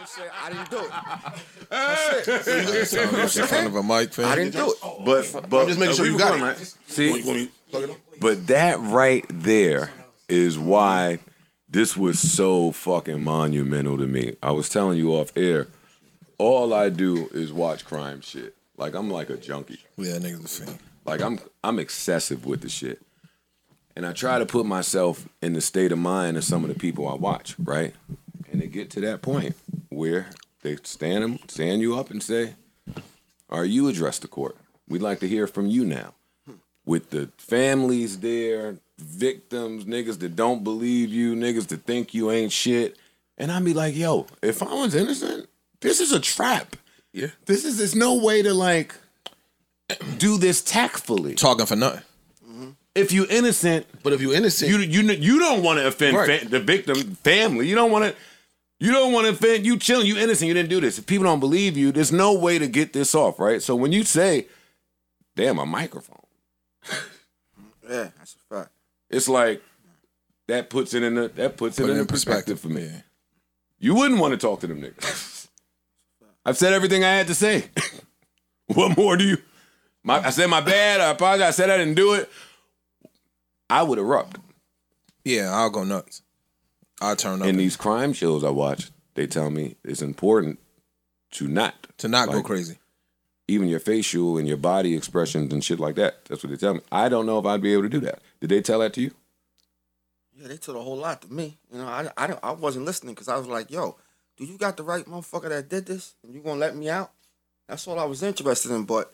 and say I didn't do it. That's it. Sound like in front of a mic, fam. I didn't do it. But but I'm just making sure you got recording, it. right? See, Want me to plug it up? But that right there is why this was so fucking monumental to me. I was telling you off air, all I do is watch crime shit. Like I'm like a junkie. Yeah, niggas a fiend. Like I'm I'm excessive with the shit. And I try to put myself in the state of mind of some of the people I watch, right? And they get to that point where they stand 'em- stand you up and say, Are you address the court? We'd like to hear from you now. With the families there, victims, niggas that don't believe you, niggas that think you ain't shit. And I'd be like, yo, if I was innocent, this is a trap. Yeah. This is there's no way to like do this tactfully. Talking for nothing. If you innocent, But if you innocent, you you you don't want to offend Right. fa- the victim family. You don't want to. You don't want to offend. You chilling. You innocent. You didn't do this. If people don't believe you, there's no way to get this off, right? So when you say, "Damn, a microphone," Yeah, that's a fact. it's like that puts it in the that puts it in, it in perspective, perspective for me. Yeah. You wouldn't want to talk to them niggas. I've said everything I had to say. what more do you? My, I said my bad. I apologize. I said I didn't do it. I would erupt. Yeah, I'll go nuts. I'll turn up. in these crime shows I watch, they tell me it's important to not to not go crazy. Even your facial and your body expressions and shit like that. That's what they tell me. I don't know if I'd be able to do that. Did they tell that to you? Yeah, they told a whole lot to me. You know, I I, I wasn't listening because I was like, yo, do you got the right motherfucker that did this? And you gonna let me out? That's all I was interested in. But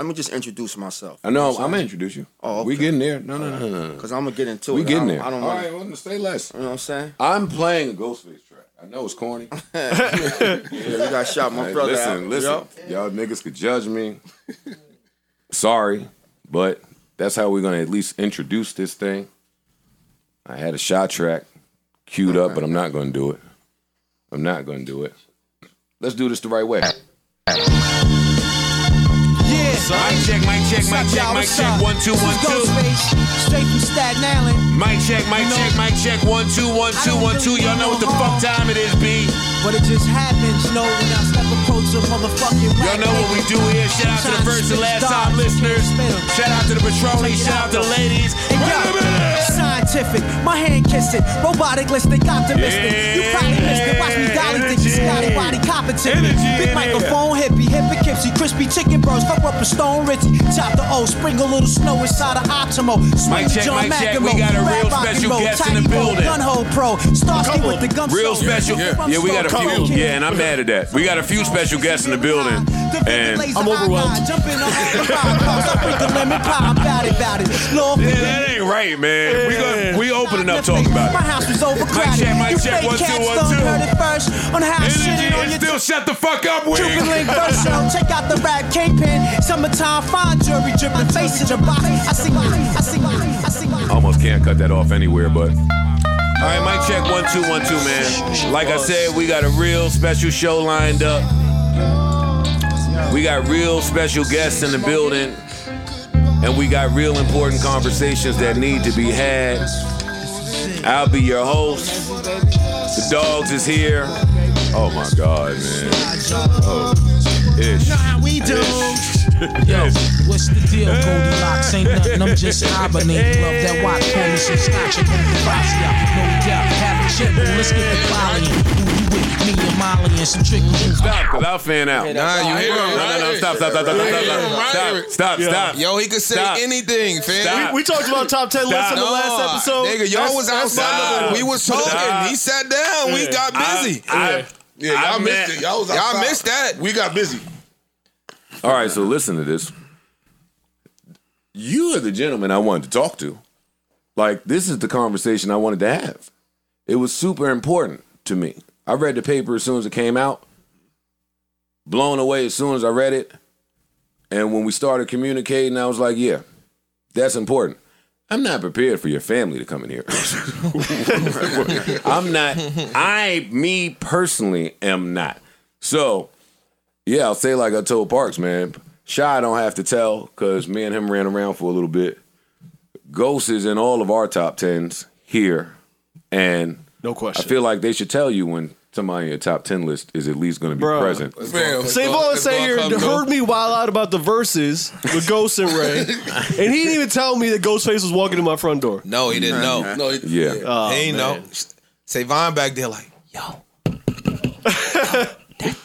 let me just introduce myself. I know. I'm gonna introduce you. Oh, We okay. getting there. No, no, no, no, no. Because I'm gonna get into it. We it. getting I there. I don't All wanna- right, well, say less. You know what I'm saying? I'm playing a Ghostface track. I know it's corny. Yeah, you got shot my Hey, brother listen, out. listen. Yup. Y'all niggas could judge me. Sorry, but that's how we're gonna at least introduce this thing. I had a shot track queued up, but I'm not gonna do it. I'm not gonna do it. Let's do this the right way. Yeah. Mic check, mic check, mic check, mic check, one, two, one, two. Straight from Staten Island. Mic check, mic check, mic check, one, two, one, two, one, two. Y'all know what the fuck time it is, B. But it just happens, you know, when I step approach a motherfucking Y'all know what we do here. Shout out to the first and last time listeners. Shout out to the Patroni. Shout out to the ladies. Scientific, my hand kiss it. Robotic, listening, optimistic. You probably missed it. Watch me dolly dick, you Scotty body competent. Big microphone, hippie, hippie, kipsy, crispy chicken burst. Fuck up a stone Ritzy. Chop the O, sprinkle a little snow inside of Optimo. Swing Mic the check, John mic check. We got a real special guest in the building. Gun hole pro. Starsky with the gun Real special. Yeah, we got a few. Yeah, and I'm mad at that. We got a few special guests in the building, and I'm overwhelmed. Jump in the I bring the lemon pie. I'm about it, about it. Lord, Yeah, that ain't right, man. We gonna, we opening up talking about My house was overcrowded. Mic check, you check, one, two, one, two. heard it first on how I Energy on and still shut the fuck up, wing. Cuban link verse show. Check out the rap kingpin. Summertime fine jury dripping face in the box. I see, I see, I see. Almost can't cut that off anywhere, but. All right, mic check one two one two, man. Like I said, we got a real special show lined up. We got real special guests in the building, and we got real important conversations that need to be had. I'll be your host. The dogs is here. Oh my God, man. Oh, ish. Know how we do. Yo, what's the deal, Goldilocks? Ain't nothing, I'm just hibernating. Love that watch, me some scotch and hope the box out. No doubt, have a chip, let's get the volley. Molly and some trick Stop, cause I'll fan out. Nah, you hear him? No, no, no, stop, stop, stop, stop, stop, stop, stop, stop, stop. Yo, he could say Stop. anything, fam. Stop. We talked about top ten lists in the last episode. Nigga, y'all was that's my number outside. one. We was talking. He sat down. We got busy. Yeah, y'all I missed meant- it. Y'all was Y'all missed that. We got busy. All right, so listen to this. You are the gentleman I wanted to talk to. Like, this is the conversation I wanted to have. It was super important to me. I read the paper as soon as it came out, blown away as soon as I read it. And when we started communicating, I was like, yeah, that's important. I'm not prepared for your family to come in here. I'm not, I, me personally, am not. So, yeah, I'll say like I told Parks, man. Shy I don't have to tell because me and him ran around for a little bit. Ghost is in all of our top tens here, and No question. I feel like they should tell you when somebody in your top ten list is at least going to be Bruh. present. Fam, Savon Sayer heard me wild out about the verses with Ghost and Ray, and he didn't even tell me that Ghostface was walking to my front door. No, he didn't know. No, Yeah. Oh, he ain't know. man. Savon back there like, yo,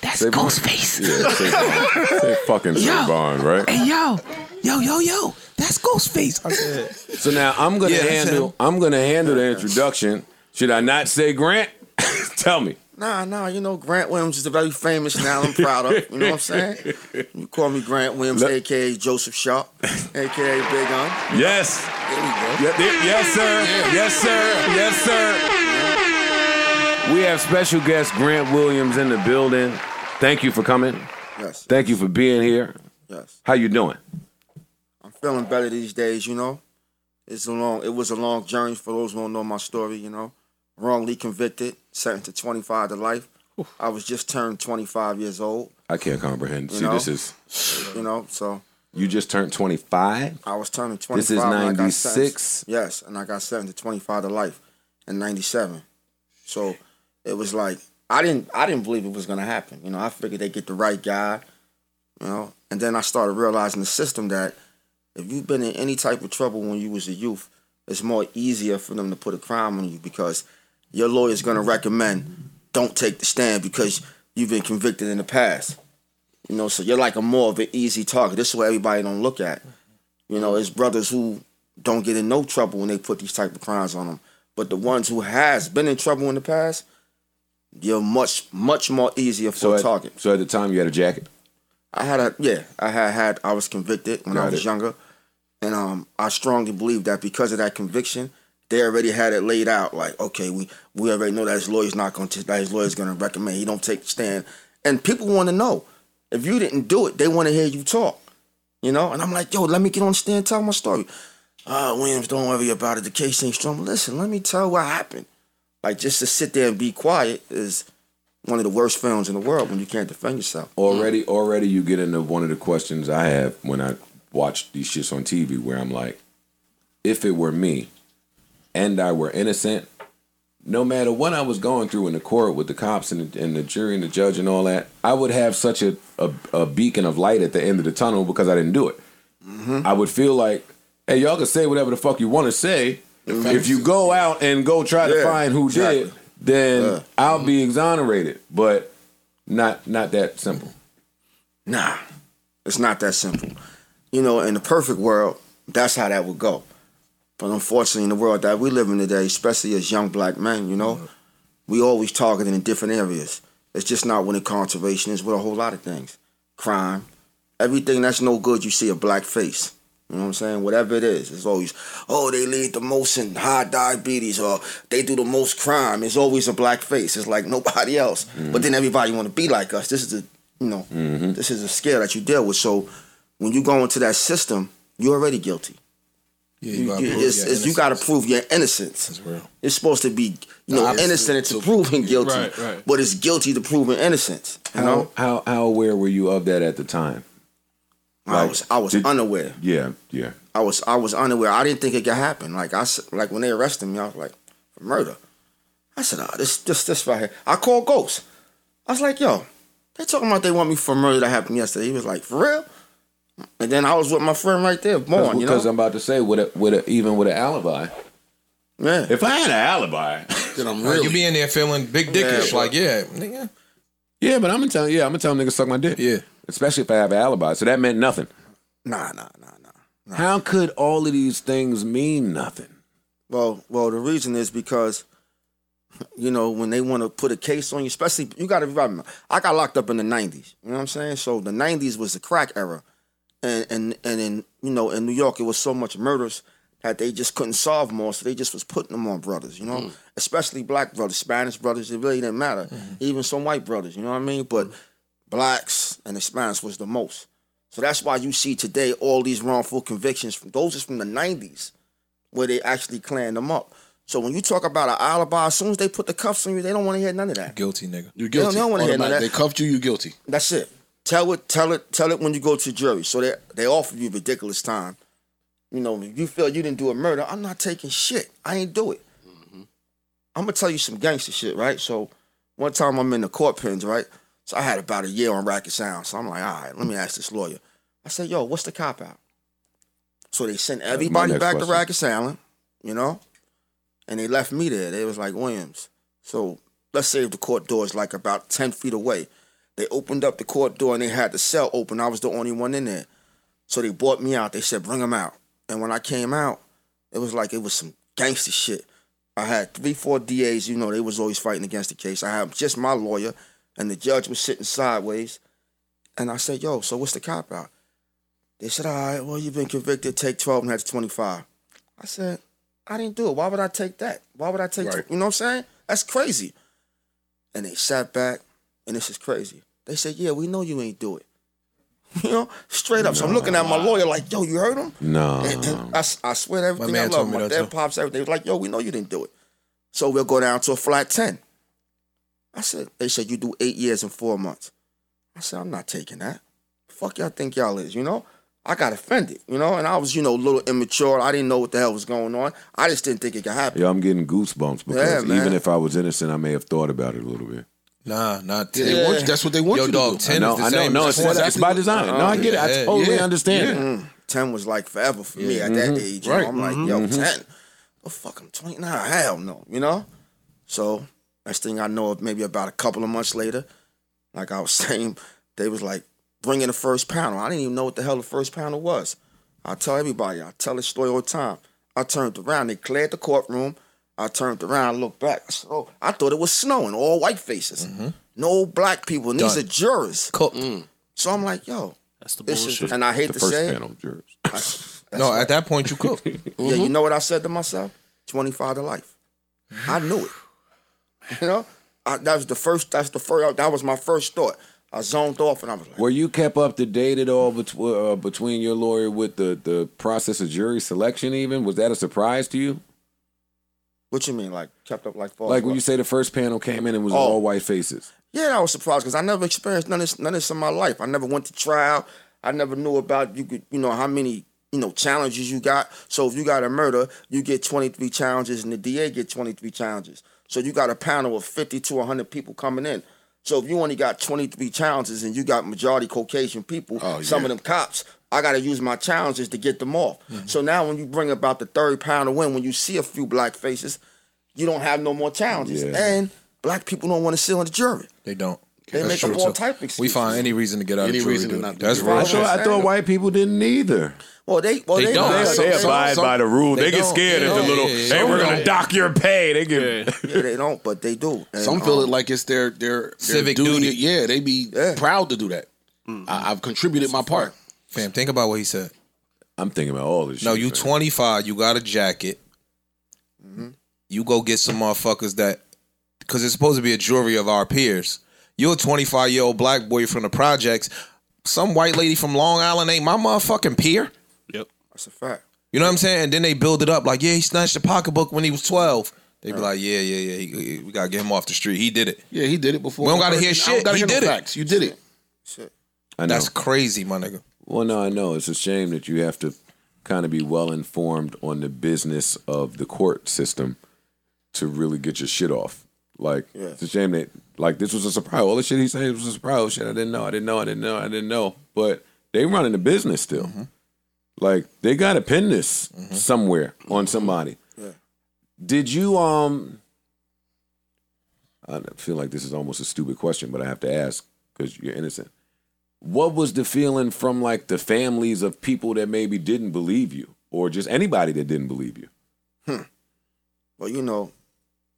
That's Ghostface. Yeah, Savon. Say fucking Savon, right? And yo, yo, yo, yo, that's Ghostface. I said, So now I'm gonna Yeah, that's handle. him. I'm gonna handle the introduction. Should I not say Grant? Tell me. Nah, nah, you know, Grant Williams is a very famous now I'm proud of. You know what I'm saying? You call me Grant Williams, aka Joseph Sharp, aka Big Un. Yes. there we go. Yeah, yes, sir. Yes, sir. Yes, sir. We have special guest Grant Williams in the building. Thank you for coming. Yes, Thank you for being here. yes. How you doing? I'm feeling better these days, you know. It's a long it was a long journey for those who don't know my story, you know. Wrongly convicted, sentenced to 25 to life. I was just turned 25 years old, I can't comprehend. You See, know? this is you know, so you just turned 25. I was turning 25. This is when I got 96? Yes, and I got sentenced to 25 to life in 97. So it was like I didn't I didn't believe it was gonna happen. You know, I figured they get the right guy, you know. And then I started realizing the system that if you've been in any type of trouble when you was a youth, it's more easier for them to put a crime on you because your lawyer's gonna recommend don't take the stand because you've been convicted in the past. You know, so you're like a more of an easy target. This is what everybody don't look at. You know, it's brothers who don't get in no trouble when they put these type of crimes on them. But the ones who has been in trouble in the past, you're much, much more easier for So a at, target. so at the time you had a jacket. I had a yeah, I had had I was convicted when I was it. younger. And um I strongly believe that because of that conviction, they already had it laid out like, okay, we we already know that his lawyer's not gonna that his lawyer's gonna recommend he don't take the stand. And people wanna know. If you didn't do it, they wanna hear you talk. You know? And I'm like, yo, let me get on stand and tell my story. Ah, Williams, don't worry about it. The case ain't strong. Listen, let me tell what happened. Like just to sit there and be quiet is one of the worst films in the world when you can't defend yourself. Already, already, you get into one of the questions I have when I watch these shits on TV, where I'm like, if it were me, and I were innocent, no matter what I was going through in the court with the cops and the, and the jury and the judge and all that, I would have such a, a, a beacon of light at the end of the tunnel because I didn't do it. Mm-hmm. I would feel like, hey, y'all can say whatever the fuck you want to say. If you go out and go try to find who exactly. did, then Yeah. I'll be exonerated. But not not that simple. Nah, it's not that simple. You know, in the perfect world, that's how that would go. But unfortunately, in the world that we live in today, especially as young black men, you know, we always targeted in different areas. It's just not with incarceration, it's with a whole lot of things. Crime, everything that's no good, you see a black face. You know what I'm saying? Whatever it is, it's always, oh, they lead the most in high diabetes or they do the most crime. It's always a black face. It's like nobody else. Mm-hmm. But then everybody want to be like us. This is a, you know, mm-hmm. this is a scare that you deal with. So when you go into that system, you're already guilty. Yeah, You, gotta you, prove it's, it's- you got to innocence. prove your innocence. That's real. It's supposed to be, you know, innocent to to- proving guilty, Right, right. but it's guilty to proving innocence. You How, know, how how aware were you of that at the time? I was I was did- unaware. Yeah, yeah. I was I was unaware. I didn't think it could happen. Like I like when they arrested me, I was like for murder. I said, "Ah, this this this right here." I called Ghost. I was like, "Yo, they talking about they want me for murder that happened yesterday." He was like, "For real?" And then I was with my friend right there, Born. You Because I'm about to say, with a, with a, even with an alibi, yeah. if I had an alibi, Then I'm really. you be in there feeling big dickish, Yeah, like yeah, nigga. yeah, but I'm gonna tell yeah, I'm gonna tell niggas suck my dick. Yeah. especially if I have an alibi. So that meant nothing. Nah, nah, nah, nah. How could all of these things mean nothing? Well, well, the reason is because, you know, when they want to put a case on you, especially you got to remember, I got locked up in the '90s. You know what I'm saying? So the '90s was the crack era, and and and in you know in New York it was so much murders that they just couldn't solve more, so they just was putting them on brothers. You know, mm. especially black brothers, Spanish brothers. It really didn't matter. Mm-hmm. Even some white brothers. You know what I mean? But blacks and Hispanics was the most. So that's why you see today all these wrongful convictions. From, those is from the '90s where they actually clan them up. So when you talk about an alibi, as soon as they put the cuffs on you, they don't want to hear none of that. Guilty nigga. You're They don't- guilty. they don't wanna hear none of that. They cuffed you. You guilty. That's it. Tell it, tell it, tell it when you go to jury. So they they offer you ridiculous time. You know, if you feel you didn't do a murder, I'm not taking shit. I ain't do it. I'm gonna tell you some gangster shit, right? So one time I'm in the court pens, right? So I had about a year on Rikers Island. So I'm like, all right, let me ask this lawyer. I said, yo, what's the cop out? So they sent everybody back to question. Rikers Island, you know, and they left me there. They was like, Williams. So let's say if the court door is like about 10 feet away. They opened up the court door and they had the cell open. I was the only one in there. So they brought me out. They said, bring him out. And when I came out, it was like it was some gangster shit. I had three, four DAs, you know, they was always fighting against the case. I had just my lawyer, and the judge was sitting sideways. And I said, yo, so what's the cop out? They said, all right, well, you've been convicted, take 12 and that's 25. I said, I didn't do it. Why would I take that? Why would I take, Right. you know what I'm saying? That's crazy. And they sat back, and this is crazy. They said, yeah, we know you ain't do it. You know, straight up. So I'm looking at my lawyer like, yo, you heard him? No. And, and I, I swear to everything I love. told me My dad, too. pops, everything. They was like, yo, we know you didn't do it. So we'll go down to a flat 10. I said, they said, you do eight years and four months. I said, I'm not taking that. Fuck y'all think y'all is, you know? I got offended, you know? And I was, you know, a little immature. I didn't know what the hell was going on. I just didn't think it could happen. Yeah, I'm getting goosebumps because Yeah, even if I was innocent, I may have thought about it a little bit. Nah, not ten. they want you- that's what they want Yo, you to do. ten I know, is the I know, same. no, it's, That's it's by design. no, I get it. I totally yeah, understand it. Mm, 10 was like forever for me at that age. You Right. know? I'm like, yo, 10. Oh, fuck, I'm 29. Hell no, you know? So, next thing I know, maybe about a couple of months later, like I was saying, they was like, bring in the first panel. I didn't even know what the hell the first panel was. I tell everybody, I tell this story all the time. I turned around, they cleared the courtroom. I turned around, looked back. I oh, I thought it was snowing, all white faces. Mm-hmm. No black people, and these are jurors. Cooked. Mm. So I'm like, yo, That's the bullshit. is, and I hate The to first say it, panel of jurors. I- No, right. at that point you cook. Yeah, mm-hmm. you know what I said to myself? 25 to life. I knew it. You know? I, that was the first, that's the first, that was my first thought. I zoned off and I was like, Were you kept up to date at all between uh, between your lawyer with the the process of jury selection? Even was that a surprise to you? What you mean? Like, kept up like far Like when you say the first panel came in and was Oh. all white faces. Yeah, I was surprised because I never experienced none of this, none of this in my life. I never went to trial. I never knew about you could, you know, how many, you know, challenges you got. So if you got a murder, you get 23 challenges and the DA get 23 challenges. So you got a panel of 50 to 100 people coming in. So if you only got 23 challenges and you got majority Caucasian people, Oh, some yeah. of them cops, I got to use my challenges to get them off. Mm-hmm. So now when you bring about the third panel in, when you see a few black faces, you don't have no more challenges. Yeah. And black people don't want to sit on the jury. They don't. They That's make true, up all too. type of We find any reason to get out Any of jury reason to duty. not That's it. real I Right. thought I thought white people didn't either. Well, they well They they, don't. They, They they, abide by the rule. They, get scared at the little, Hey, we're gonna dock your pay. They get yeah, they don't, but they do. And, Some feel um, it like it's their their, their Civic duty. duty. Yeah, they be Yeah. proud to do that. I, I've contributed my part. Fam, think about what he said. I'm thinking about all this. No, shit, you fam. 25, you got a jacket. Mm-hmm. You go get some motherfuckers that, because it's supposed to be a jury of our peers. You're a 25 year old black boy from the projects. Some white lady from Long Island ain't my motherfucking peer. Yep. That's a fact. You know what I'm saying? And then they build it up like, yeah, he snatched a pocketbook when he was 12. They be like, yeah, yeah, yeah, he- he- we gotta get him off the street. He did it. Yeah, he did it before. We don't gotta hear shit. gotta He hear no did it. Facts. You did it. Shit. I know. That's crazy, my nigga. Well, no, I know. It's a shame that you have to kind of be well informed on the business of the court system to really get your shit off. Like, Yeah. it's a shame that, like, this was a surprise. All the shit he said was a surprise. Oh, shit, I didn't know. I didn't know. I didn't know. I didn't know. But they running the business still. Like, they got to pin this somewhere on somebody. Yeah. Did you, um, I feel like this is almost a stupid question, but I have to ask because you're innocent what was the feeling from like the families of people that maybe didn't believe you or just anybody that didn't believe you Hmm. Well, you know,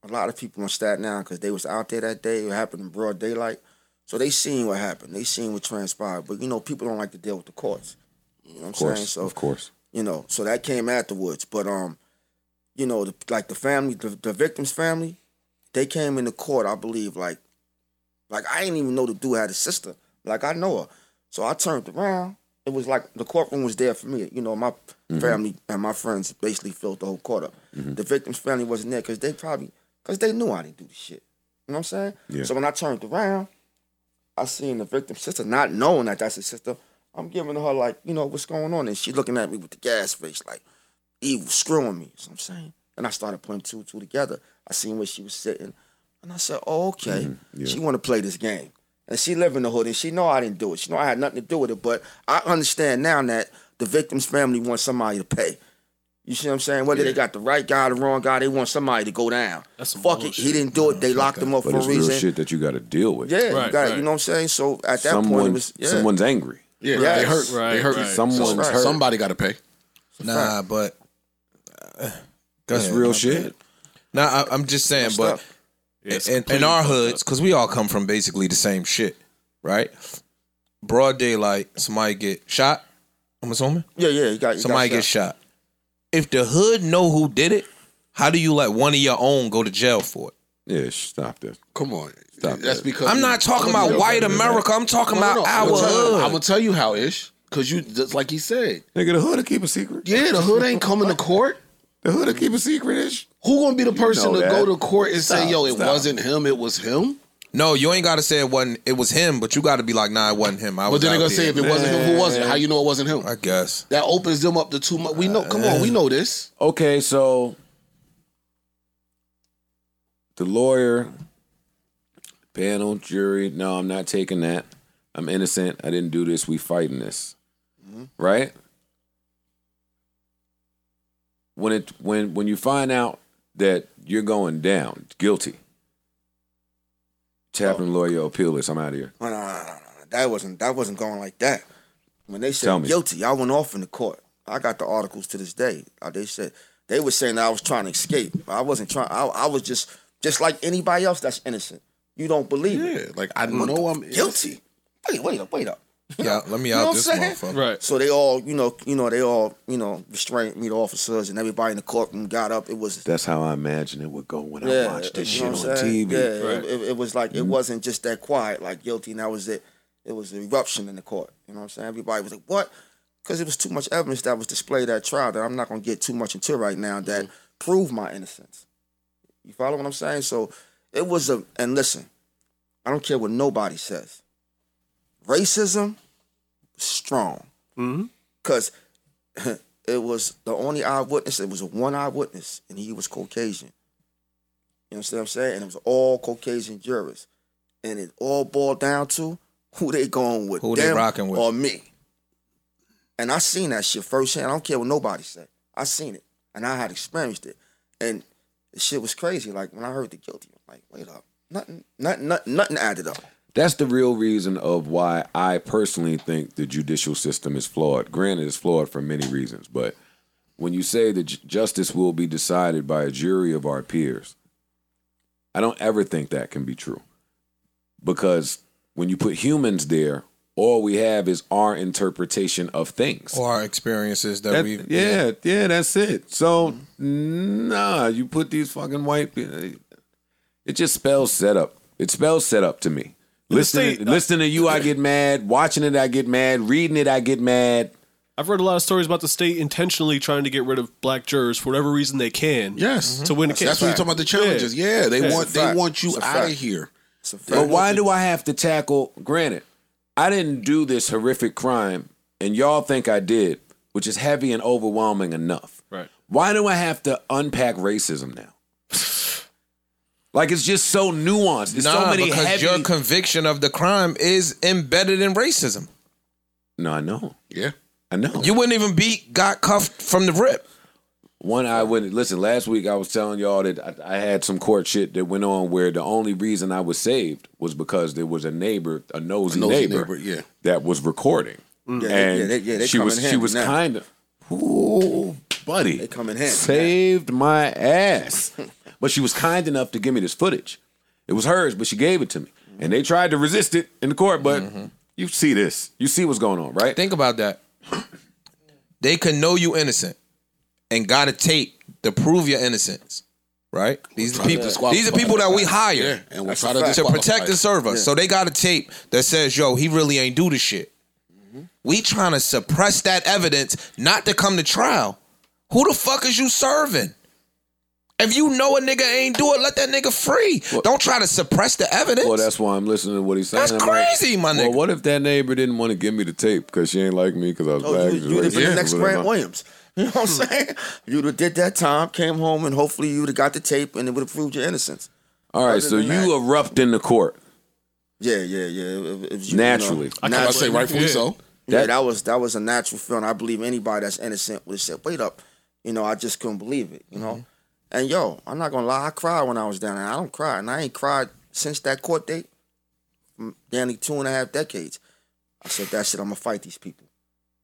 a lot of people on Staten Island because they was out there that day. It happened in broad daylight, so they seen what happened. They seen what transpired. But you know, people don't like to deal with the courts. You know what I'm course saying? So of course you know, so that came afterwards. But um, you know, the, like the family, the, the victim's family, they came into court. I believe like, like I didn't even know the dude had a sister. Like I know her, so I turned around. It was like the courtroom was there for me. You know, my family and my friends basically filled the whole court up. The victim's family wasn't there because they probably because they knew I didn't do the shit. You know what I'm saying? Yeah. So when I turned around, I seen the victim's sister, not knowing that that's his sister. I'm giving her like, you know, what's going on, and she looking at me with the gas face, like evil screwing me. So I'm saying, and I started putting two two together. I seen where she was sitting, and I said, oh, okay. Mm-hmm. She want to play this game. And she live in the hood and she know I didn't do it. She know I had nothing to do with it. But I understand now that the victim's family wants somebody to pay. You see what I'm saying? Whether they got the right guy or the wrong guy, they want somebody to go down. That's some Fuck it. bullshit. He didn't do it. They locked him up But for a it's real shit that you got to deal with. Yeah, Right, you got right. you know what I'm saying? So at that Someone, point it was yeah. someone's angry. Yeah, Yes. they hurt. Right, they hurt. right. Someone's right. hurt. Somebody got to pay. Nah, but uh, That's ahead, real man. shit. Nah, I, I'm just saying, Messed but up. It's in, in our hoods, because we all come from basically the same shit, right? Broad daylight, somebody get shot. I'm assuming Yeah, yeah, you got you somebody got gets shot. If the hood know who did it, how do you let one of your own go to jail for it? Yeah, stop this. Come on. Stop That's that. because I'm not talking about white America. I'm talking about I'm our gonna, tell, I'm gonna tell you how ish. Cause you just like he said. Nigga, the hood will keep a secret. Yeah, the hood ain't coming to court. The hood will keep a secret ish. Who gonna be the person know to that. go to court and say, "Yo, it stop. wasn't him, it was him"? No, you ain't got to say it wasn't. It was him, but you got to be like, nah, it wasn't him. I But was then they're out gonna say there. if it wasn't him, who was it? How you know it wasn't him? I guess. That opens them up to too much. We know. Come on, we know this. Okay, so the lawyer, panel, jury. No, I'm not taking that. I'm innocent. I didn't do this. We fighting this, mm-hmm. right? When it when when you find out that you're going down, guilty. Chaplain, lawyer, appeal this. I'm out of here. No, no, no, no, no. That wasn't that wasn't going like that. When they said guilty, I went off in the court. I got the articles to this day. Uh, They said they were saying that I was trying to escape. I wasn't trying. I, I was just just like anybody else that's innocent. You don't believe Yeah, it. like I know I'm guilty. Wait, wait up, wait up. Yeah, let me You know out this I'm saying? motherfucker. Right. So they all, you know, you know, they all, you know, restrained me, the officers, and everybody in the courtroom got up. It was That's how I imagine it would go when I watched watch this shit on saying? TV. Yeah, it- Right. it, it was like it mm-hmm. wasn't just that quiet, like guilty, and that was it. It was an eruption in the court. You know what I'm saying? Everybody was like, "What?" Because it was too much evidence that was displayed at trial that I'm not going to get too much into right now that mm-hmm. proved my innocence. You follow what I'm saying? So it was a and listen, I don't care what nobody says. Racism, strong, mm-hmm. because it was the only eyewitness. It was a one eyewitness, and he was Caucasian. You know what I'm saying? And it was all Caucasian jurors. And it all boiled down to who they going with. Who they rocking with. Or me. And I seen that shit firsthand. I don't care what nobody said. I seen it. And I had experienced it. And the shit was crazy. Like when I heard the guilty, I'm like, wait up. Nothing, nothing, nothing, nothing added up. That's the real reason of why I personally think the judicial system is flawed. Granted, it's flawed for many reasons, but when you say that justice will be decided by a jury of our peers, I don't ever think that can be true. Because when you put humans there, all we have is our interpretation of things. Or our experiences that, That- we yeah, yeah, that's it. So nah, you put these fucking white people. It just spells setup. It spells setup to me. Listening, state- listening to you, I get mad. Watching it, I get mad. Reading it, I get mad. I've read a lot of stories about the state intentionally trying to get rid of black jurors for whatever reason they can. Yes. To mm-hmm. win a That's, case. that's what you're talking about. The challenges. Yeah, they Yeah. want they fact. want you out of here. It's a fact. But why do I have to tackle? Granted, I didn't do this horrific crime, and y'all think I did, which is heavy and overwhelming enough. Right. Why do I have to unpack racism now? Like it's just so nuanced. There's nah, so many because heavy. your conviction of the crime is embedded in racism. no, I know. Yeah. I know. You wouldn't even be got cuffed from the rip. One I wouldn't Listen, last week I was telling y'all that I, I had some court shit that went on where the only reason I was saved was because there was a neighbor, a nosy, A nosy neighbor, neighbor, yeah. that was recording, mm. Yeah, and they- yeah, they- yeah, they she come was she was kind of, ooh, buddy, They come in handy now. saved my ass. but she was kind enough to give me this footage. It was hers, but she gave it to me, and they tried to resist it in the court. But you see this, you see what's going on, right? Think about that. They can know you innocent and got a tape to prove your innocence. Right? These are try people. These are people that we Yeah, hire and we'll try to to protect and serve us. So they got a tape that says, "Yo, he really ain't do the shit." Mm-hmm. We trying to suppress that evidence, not to come to trial. Who the fuck is you serving? If you know a nigga ain't do it, let that nigga free. Don't try to suppress the evidence. Well, that's why I'm listening to what he's saying. That's I'm like, crazy, my nigga. Well, what if that neighbor didn't want to give me the tape because she ain't like me because I was Oh, black? you, you'd have been Yeah. the next Grant Williams. You know what I'm saying? You'd have did that time, came home, and hopefully you'd have got the tape, and it would have proved your innocence. All right, Other so you that- erupt in the court Yeah, yeah, yeah. It- it- it was, you naturally. know, I can say rightfully Yeah. so. Yeah, That- that was that was a natural feeling. I believe anybody that's innocent would have said, "Wait up," you know. I just couldn't believe it, you know. Mm-hmm. And yo, I'm not gonna lie, I cried when I was down there. I don't cry, and I ain't cried since that court date, from nearly two and a half decades. I said that shit. I'm gonna fight these people.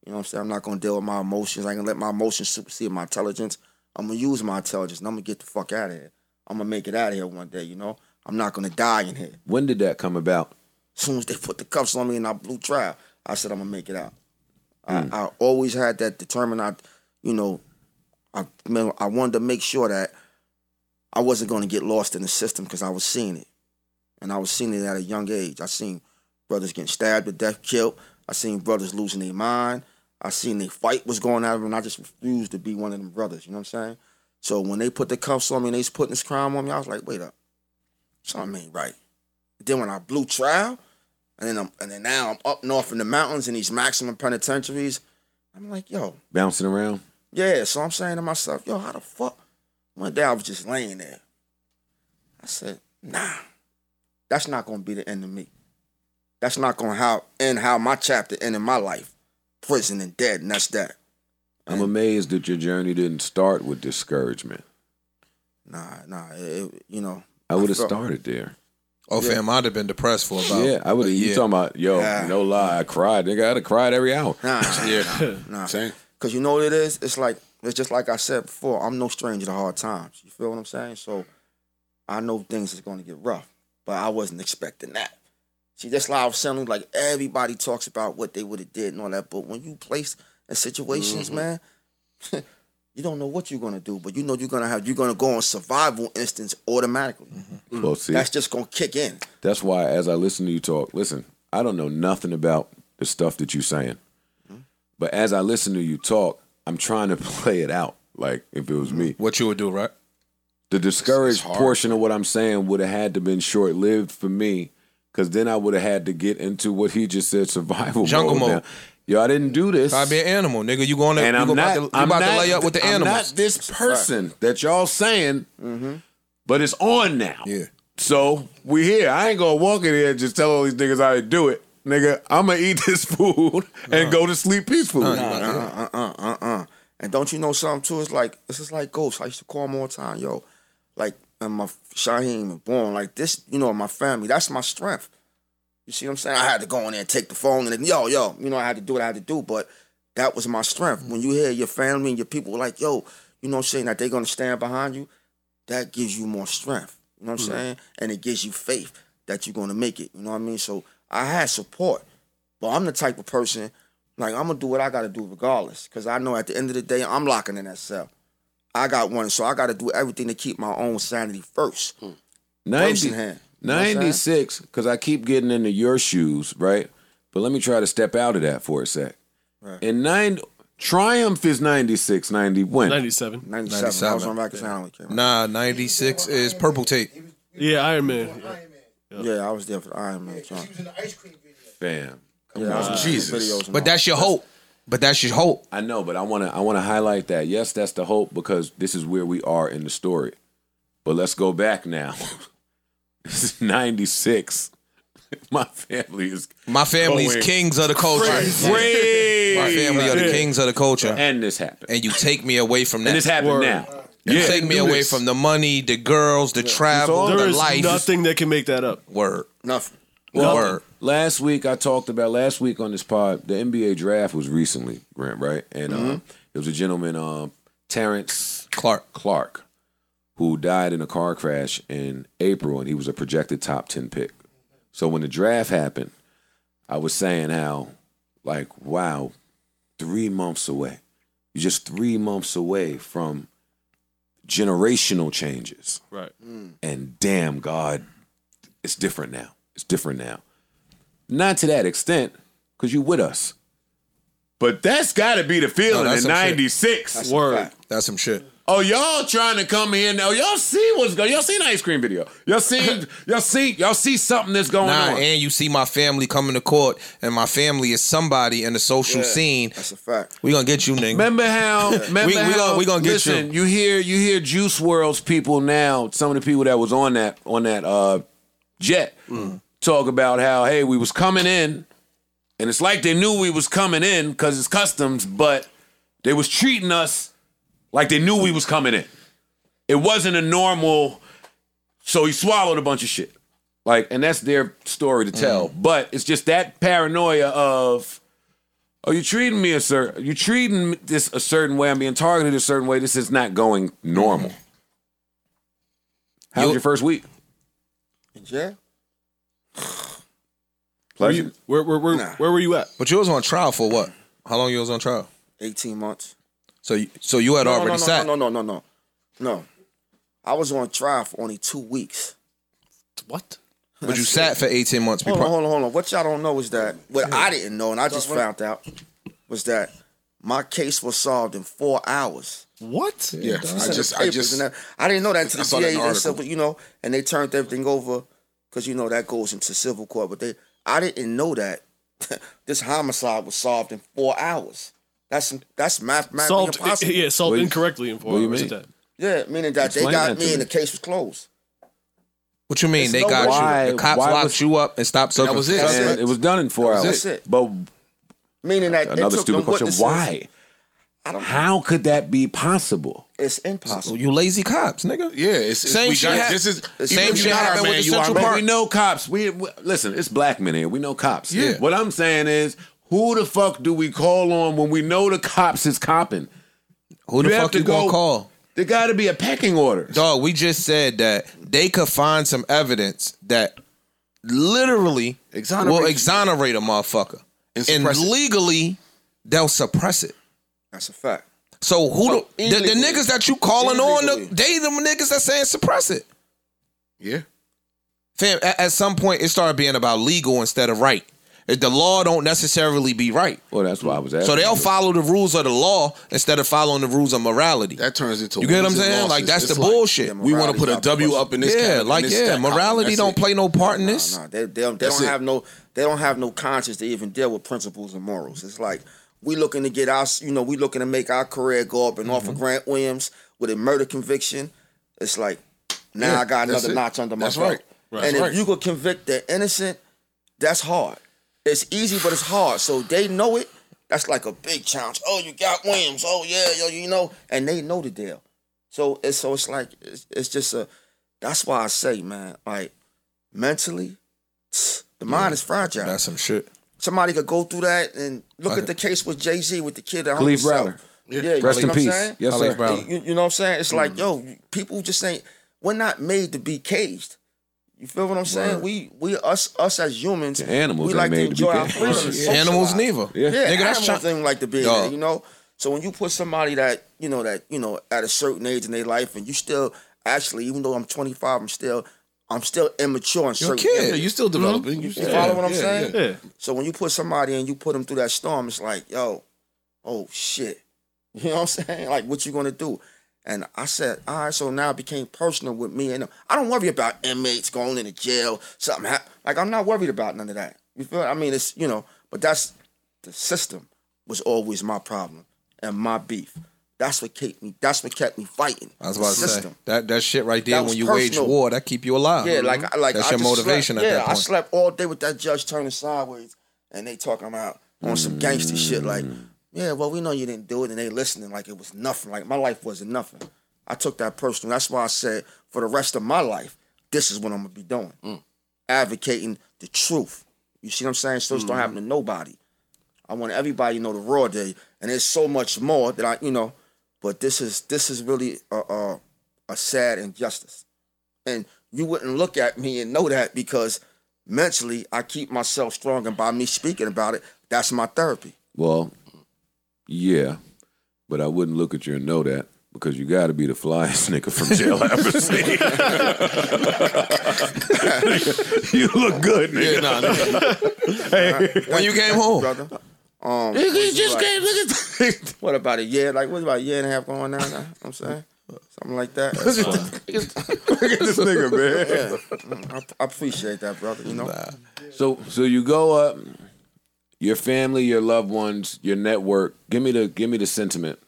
You know what I'm saying? I'm not gonna deal with my emotions. I can let my emotions supersede my intelligence. I'm gonna use my intelligence, and I'm gonna get the fuck out of here. I'm gonna make it out of here one day. You know, I'm not gonna die in here When did that come about? as soon as they put the cuffs on me and I blew trial, I said I'm gonna make it out. I, mm. I always had that determined. I, you know, I I wanted to make sure that I wasn't gonna get lost in the system because I was seeing it, and I was seeing it at a young age. I seen brothers getting stabbed to death, killed. I seen brothers losing their mind. I seen they fight was going on, and I just refused to be one of them brothers. You know what I'm saying? So when they put the cuffs on me and they was putting this crime on me, I was like, wait up, something ain't right. Then when I blew trial, and then I'm, and then now I'm up north in the mountains in these maximum penitentiaries, I'm like, yo, Bouncing around? Yeah. So I'm saying to myself, yo, how the fuck? One day I was just laying there. I said, nah, that's not gonna be the end of me. That's not gonna how end how my chapter end in my life. Prison and dead, and that's that. I'm amazed that your journey didn't start with discouragement. Nah, nah. It, it- you know, I would have started there. Oh, fam, I'd have been depressed for about. yeah, I would have. You talking about, yo, Yeah. no lie, I cried. Nigga, I'd have cried every hour. nah, Yeah. nah. Same. Cause you know what it is? It's like it's just like I said before. I'm no stranger to hard times. You feel what I'm saying? So I know things is gonna get rough, but I wasn't expecting that. See, that's why I was saying like everybody talks about what they would have did and all that, but when you place in situations, mm-hmm. man, you don't know what you're gonna do, but you know you're gonna have you're gonna go on survival instance automatically. Mm-hmm. Well, see, That's just gonna kick in. That's why, as I listen to you talk, listen, I don't know nothing about the stuff that you're saying, but as I listen to you talk, I'm trying to play it out like if it was me. What you would do, right? The discouraged portion of what I'm saying would have had to been short lived for me, because then I would have had to get into what he just said, survival Jungle mode. Now, Yo, I didn't do this. I'd be an animal, nigga. You going to and you I'm go not. about to, I'm about not, to lay up with the I'm animals. not this person that y'all saying, mm-hmm. but it's on now. Yeah. So we here. I ain't gonna walk in here and just tell all these niggas how to do it. Nigga, I'm gonna eat this food and go to sleep peacefully. uh, uh, uh, uh, uh. And don't you know something too? It's like this is like ghosts. I used to call them all the time, yo. Like and my Shaheem Born, like this, you know, my family. That's my strength. You see what I'm saying? I had to go in there and take the phone and then, yo, yo, you know, I had to do what I had to do, but that was my strength. When you hear your family and your people like, yo, you know what I'm saying, that they're gonna stand behind you, that gives you more strength. You know what I'm saying? And it gives you faith that you're gonna make it. You know what I mean? So I had support. But I'm the type of person, like, I'm gonna do what I gotta do regardless. Cause I know at the end of the day, I'm locking in that cell. I got one, so I gotta do everything to keep my own sanity first. Hmm. First 90, in hand. You know what I'm saying? 96, because I keep getting into your shoes, right? But let me try to step out of that for a sec. In nine, Triumph is 96, 90 when? 97. 97. I was 97. on Rikers Island when it came out. Nah, 96 is purple tape. Yeah, Iron Man. Yeah, I was there for the Iron Man. John. Fam. Yeah, I was in Jesus. videos. and But all. that's your hope. But that's your hope. I know, but I want to I want to highlight that. Yes, that's the hope because this is where we are in the story. But let's go back now. this is 96. My family is My family's Going kings of the culture. crazy. My family are the kings of the culture. And this happened. And you take me away from that. And this happened Word. now. You Yeah. take me away this. from the money, the girls, the travel, There the is life. nothing that can make that up. Word. nothing. Well, Word. last week I talked about last week on this pod. The NBA draft was recently, Grant, right? And uh, it was a gentleman, um, Terrence Clarke. Clarke, who died in a car crash in April, and he was a projected top ten pick. So when the draft happened, I was saying how, like, wow, three months away. You're just three months away from generational changes. Right. Mm. And damn, God, it's different now. It's different now. Not to that extent, because you with us. But that's got to be the feeling No, in '96. Word. That's some shit. Oh, y'all trying to come in. now? Y'all see what's going? Y'all seen the ice cream video? Y'all seen? y'all see? Y'all see something that's going Nah, on? and you see my family coming to court, and my family is somebody in the social Yeah, scene. That's a fact. We gonna get you, nigga. Remember how? Remember We- we gonna- we gonna get listen, you. hear you hear Juice WRLD's people now. Some of the people that was on that on that uh, jet talk about how hey we was coming in, and it's like they knew we was coming in because it's customs, but they was treating us like they knew we was coming in. It wasn't a normal. So he swallowed a bunch of shit. Like, and that's their story to mm. tell. But it's just that paranoia of Oh, you treating me a certain, you treating this a certain way. I'm being targeted a certain way. This is not going normal. Mm. How was your first week? In jail? Pleasant. Where where where, Nah. where were you at? But you was on trial for what? How long you was on trial? 18 months. So you, so you had No, already no, no, sat. no, no, no, no, no. No. I was on trial for only two weeks. What? But you sat for 18 months. Hold on, hold on, hold on. What y'all don't know is that what I didn't know, and I just found out, was that my case was solved in four hours. What? Yeah, I just, I just, and that- I didn't know that until I the saw that in DA they article. said, you know, and they turned everything over because you know that goes into civil court. But they, I didn't know that this homicide was solved in four hours. That's that's mathematically Solved. impossible. Yeah, solved What do you- incorrectly in four what do you hours. mean? Yeah, meaning that Explain they got that me and the case was closed. What you mean? It's They no got why- you. The cops why locked was- you up and stopped serving. That was it. That's And it. it was done in four That hours. was it. But Meaning that they another took stupid question. Why? I don't know. How could that be possible? It's impossible. You lazy cops, nigga. yeah, it's, it's Same we shit got, hap- this is Same shit you're happened with the Central. Park. We know cops. We, we listen. It's black men here. We know cops. Yeah. What I'm saying is, who the fuck do we call on when we know the cops is copping? Who the You fuck to you gonna call? There got to be a pecking order. Dog, we just said that they could find some evidence that literally Exonerate will you. exonerate a motherfucker. And And, legally, they'll suppress it. That's a fact. So who Oh, the, the, the niggas that you calling on, the, they the niggas that saying suppress it. Yeah, Fam, at, at some point it started being about legal instead of right. The law don't necessarily be right. Well, that's why I was asking. So they'll follow the rules of the law instead of following the rules of morality. that turns into You get what I'm saying? Like that's the bullshit. We want to put a Morality's out the W up in this. yeah, category, like in this yeah, morality That's don't it. play no part in this. Nah, they they don't, they That's don't it. have no they don't have no conscience to even deal with principles and morals. It's like we looking to get our you know we looking to make our career go up and off Mm-hmm. of Grant Williams with a murder conviction. It's like now Yeah, I got that's another it. notch under my That's belt. right. Right. And That's if right. you could convict the innocent, that's hard. It's easy, but it's hard. So they know it. That's like a big challenge. Oh, you got Williams. Oh yeah, yo, you know, and they know the deal. So it's so it's like it's, it's just a. That's why I say, man, like mentally, the mind is fragile. That's some shit. Somebody could go through that and look at the case with Jay Z with the kid that hung Kalief himself. Browder. Yeah, Rest you know in what I'm peace. saying? Yes, Kalief sir. Browder. You, you know what I'm saying? It's like, mm. yo, people just ain't. We're not made to be caged. You feel what I'm saying? We we us us as humans, The animals we ain't like to made to be enjoy our caged. freedom. and Animals socialize. neither. Yeah. Yeah, Nigga, that's animals try- ain't like to be there, you know. So when you put somebody that you know that you know at a certain age in their life, and you still actually, even though I'm 25, I'm still I'm still immature in You're a certain kid. Yeah, areas. you still hmm? developing. You You still, follow what I'm yeah, saying? yeah. Yeah. So when you put somebody and you put them through that storm, it's like, yo, oh shit. You know what I'm saying? Like, what you gonna do? And I said, all right, so now it became personal with me. And I don't worry about inmates going into jail, something happen. Like, I'm not worried about none of that. You feel? I mean, it's, you know, but that's the system was always my problem and my beef. That's what kept me, that's what kept me fighting. I was the about to say that that shit right there when you wage war that keep you alive. Yeah, like I like that's I your motivation slept, at yeah, that I slept all day with that judge turning sideways, and they talking about on some gangster shit. Like, yeah, well, we know you didn't do it, and they listening like it was nothing. Like my life wasn't nothing. I took that personal. That's why I said for the rest of my life, this is what I'm gonna be doing, mm. advocating the truth. You see what I'm saying? So it's don't mm-hmm. happen to nobody. I want everybody to know the raw day, and there's so much more that I, you know. But this is this is really a a, a sad injustice and you wouldn't look at me and know that because mentally I keep myself strong, and by me speaking about it, that's my therapy. Well, yeah, but I wouldn't look at you and know that because you got to be the flyest nigga from jail I ever seen. you look good, nigga. Yeah, nah, nigga. when you came home, brother. Um, Nigga, you you just like- can't look at. what about a year? Like what about a year and a half going now? now? I'm saying something like that. Look at this nigga, man. yeah, Mm, I, I appreciate that, brother. You know, So so you go up, your family, your loved ones, your network. Give me the give me the sentiment.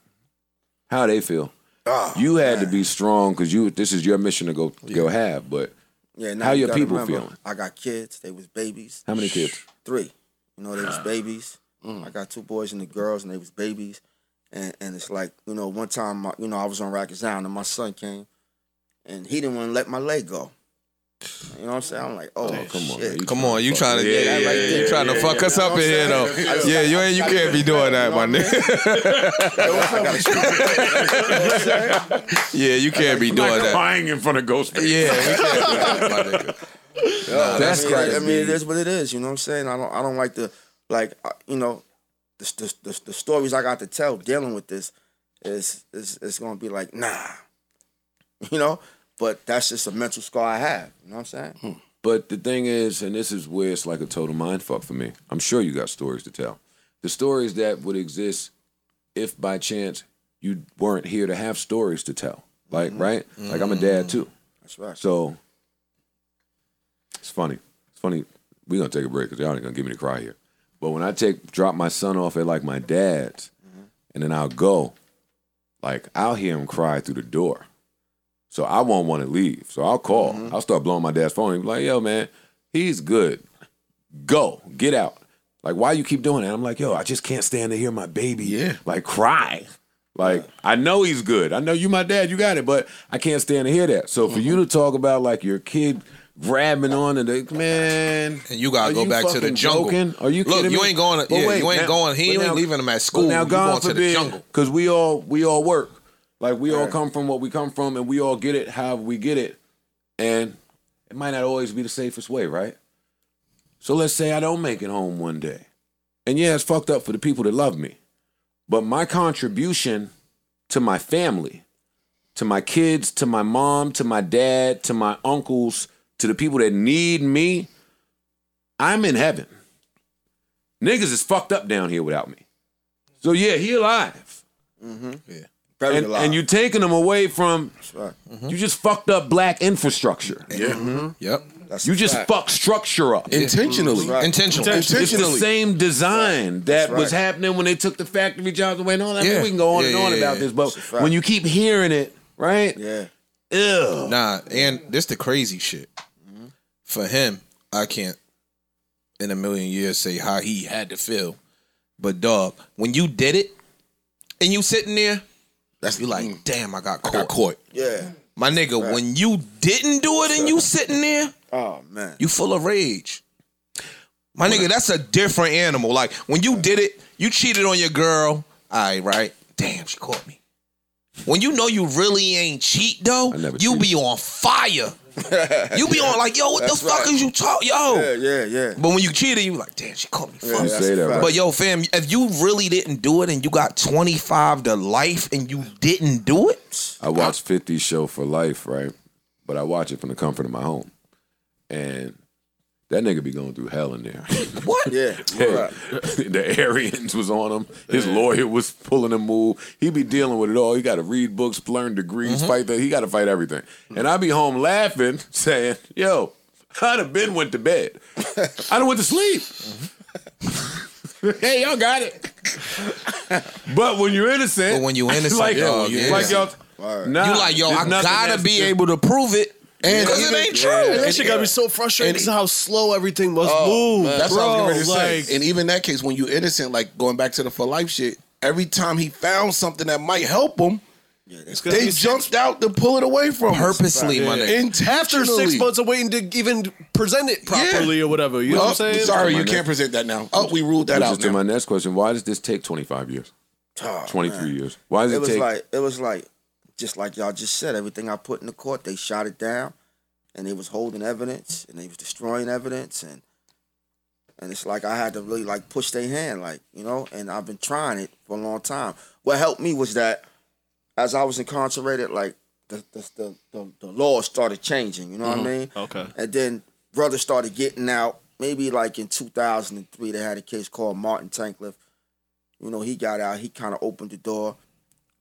How they feel. Ah, you had to be strong because you this is your mission to go go have. But yeah. Now how you your people remember, feeling? I got kids. They was babies. How many kids? Three. You know, they was babies. I got two boys and the girls, and they was babies. And and it's like you know, one time, my, you know, I was on Rikers Island, and my son came, and he didn't want to let my leg go. You know what I'm saying? I'm like, oh, come on, shit. man. You Come on, you trying to Yeah, yeah, yeah, you yeah, trying to fuck yeah. us up in here though. saying? I just Yeah, you ain't you can't be doing that, my nigga. Yeah, you can't be doing that. crying in front of Ghostface. Yeah, we can't do that, my nigga. that's I crazy. I mean, it is what it is. You know what I'm saying? I don't. I don't like the like. uh, You know, the the, the, the stories I got to tell dealing with this is is is gonna be like nah. You know, but that's just a mental scar I have. You know what I'm saying? Hmm. But the thing is, and this is where it's like a total mind fuck for me. I'm sure you got stories to tell. The stories that would exist if by chance you weren't here to have stories to tell. Like, mm-hmm. right? Like I'm a dad mm-hmm. too. That's right. So it's funny. It's funny. We're gonna take a break because y'all ain't gonna give me the cry here. But when I take drop my son off at like my dad's, mm-hmm. and then I'll go, like I'll hear him cry through the door. So I won't want to leave. So I'll call. Mm-hmm. I'll start blowing my dad's phone. Like, yo, man, he's good. Go. Get out. Like, why you keep doing that? I'm like, yo, I just can't stand to hear my baby Yeah. like cry. Like, I know he's good. I know you my dad, you got it, but I can't stand to hear that. So for you mm-hmm. to talk about like your kid grabbing on and the man And you gotta go you back to the jungle. joking? Are you Look, kidding you me? ain't going. But yeah, wait, you ain't now- going. He ain't now- leaving him at school. now, you God going to the forbid, jungle. because we all we all work. Like we all come from what we come from, and we all get it how we get it, and it might not always be the safest way, right? So let's say I don't make it home one day, and yeah, it's fucked up for the people that love me, but my contribution to my family, to my kids, to my mom, to my dad, to my uncles, to the people that need me, I'm in heaven. Niggas is fucked up down here without me. So yeah, he alive. Mm-hmm. Very And, alive. and you taking them away from That's right. Mm-hmm. you just fucked up black infrastructure. Yeah. Mm-hmm. Mm-hmm. Yep. That's You just fact. fuck structure up. Intentionally. Right. Intentional. It's the same design that That's was happening when they took the factory jobs away. No, I mean, Yeah. we can go on Yeah, and on yeah, about yeah. this, but That's a fact. when you keep hearing it, right? Yeah. Ew. Nah, and this the crazy shit. For him, I can't in a million years say how he had to feel. But dog, when you did it and you sitting there, That's you like, mm. damn, I got I caught. got caught. Yeah. My nigga, when you didn't do it and you sitting there, Oh man. you full of rage. My nigga, that's a different animal. Like when you did it, you cheated on your girl. All right, right? Damn, she caught me. When you know you really ain't cheat though, I never you be on fire. you be on like, yo, what the That's fuck right. is you talk, yo? Yeah, yeah, yeah. But when you cheated, you like, damn, she caught me. Yeah, Fuck. You say that, fact. But yo, fam, if you really didn't do it and you got 25 to life and you didn't do it, I watch 50 show for life, right? But I watch it from the comfort of my home. And that nigga be going through hell in there. what? Yeah. Hey, Right. the Aryans was on him. His lawyer was pulling him move. He be dealing with it all. He got to read books, learn degrees, mm-hmm. fight that. He got to fight everything. And I be home laughing, saying, "Yo, I'd have been went to bed. I done went to sleep. hey, y'all got it. but when you're innocent, But when you innocent, like, dog, yeah, yeah. like y'all, nah, you like, yo, I gotta that's- be able to prove it. And Because it ain't true. And that shit got me so frustrated because of how slow everything must oh, move. That's bro. what I was getting ready to like, say. And even in that case, when you innocent, like going back to the for life shit, every time he found something that might help him, gonna they be jumped out to pull it away from him. Purposely, my nigga. Intentionally. after six months of waiting to even present it properly or whatever. You know what I'm Oh, saying? Sorry, you neck. can't present that now. Oh, we ruled that Which out is to my next question. Why does this take 25 years? Oh, 23 man. years. Why does it, It was take? like it was like just like y'all just said. Everything I put in the court, they shot it down, and they was holding evidence, and they was destroying evidence, and and it's like I had to really like push their hand, like you know. And I've been trying it for a long time. What helped me was that as I was incarcerated, like the the the, the, the laws started changing. You know what I mm-hmm. mean? Okay. And then brothers started getting out. Maybe like in 2003, they had a case called Martin Tankleff. You know, he got out. He kind of opened the door.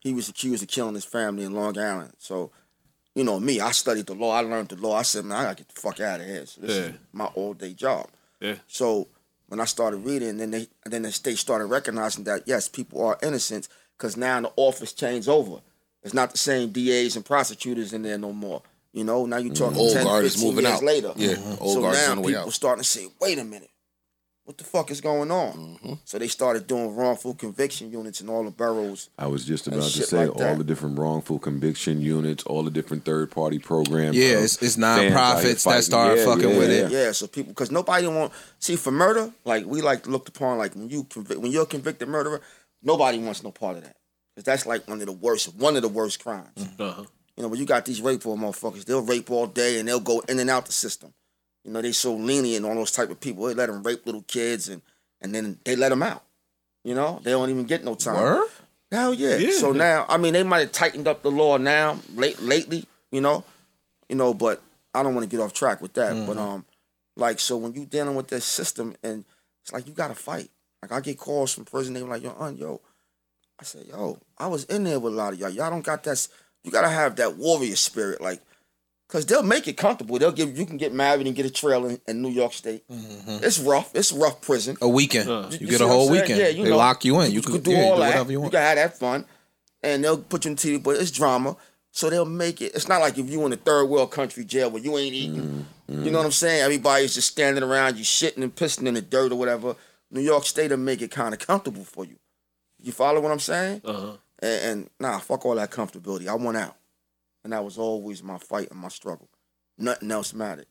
He was accused of killing his family in Long Island. So, you know me, I studied the law. I learned the law. I said, man, I gotta get the fuck out of here. So this is my all day job. Yeah. So when I started reading, then they then the state started recognizing that yes, people are innocent because now the office changed over. It's not the same DAs and prosecutors in there no more. You know, now you're talking mm-hmm. Old 10, guard is 15 moving years out. later. Yeah, old so now on the way people starting to say, wait a minute, what the fuck is going on? Mm-hmm. So they started doing wrongful conviction units in all the boroughs. I was just about to say like all that. the different wrongful conviction units, all the different third party programs. Yeah, it's- it's fans out here nonprofits that fighting. start Yeah, fucking yeah, with yeah. it. Yeah, so people because nobody want see for murder, like we like looked upon like when you convict when you're a convicted murderer, nobody wants no part of that. Cause that's like one of the worst one of the worst crimes. Uh-huh. You know, when you got these rape war motherfuckers, they'll rape all day and they'll go in and out the system. You know, they so lenient on those type of people. They let them rape little kids and and then they let them out. You know, they don't even get no time. Word? Hell yeah. Yeah. So now, I mean, they might have tightened up the law now, late lately. You know, you know, but I don't want to get off track with that. But um, like, so when you dealing with this system, and it's like you got to fight. Like I get calls from prison, they were like, "Yo, aunt, yo," I said, "Yo, I was in there with a lot of y'all. Y'all don't got that. You gotta have that warrior spirit, like." Cause they'll make it comfortable. They'll give you can get married and get a trail in, in New York State. It's rough. It's rough prison. A weekend. Uh, you, You get a whole weekend. Yeah, you they know, lock you in. You, can do yeah, all do that. whatever you want. can have that fun, and they'll put you in TV. But it's drama, so they'll make it. It's not like if you in a third world country jail where you ain't eating. You know what I'm saying? Everybody's just standing around you, shitting and pissing in the dirt or whatever. New York State will make it kind of comfortable for you. You follow what I'm saying? Uh-huh. And, and nah, fuck all that comfortability. I want out, and that was always my fight and my struggle. Nothing else mattered.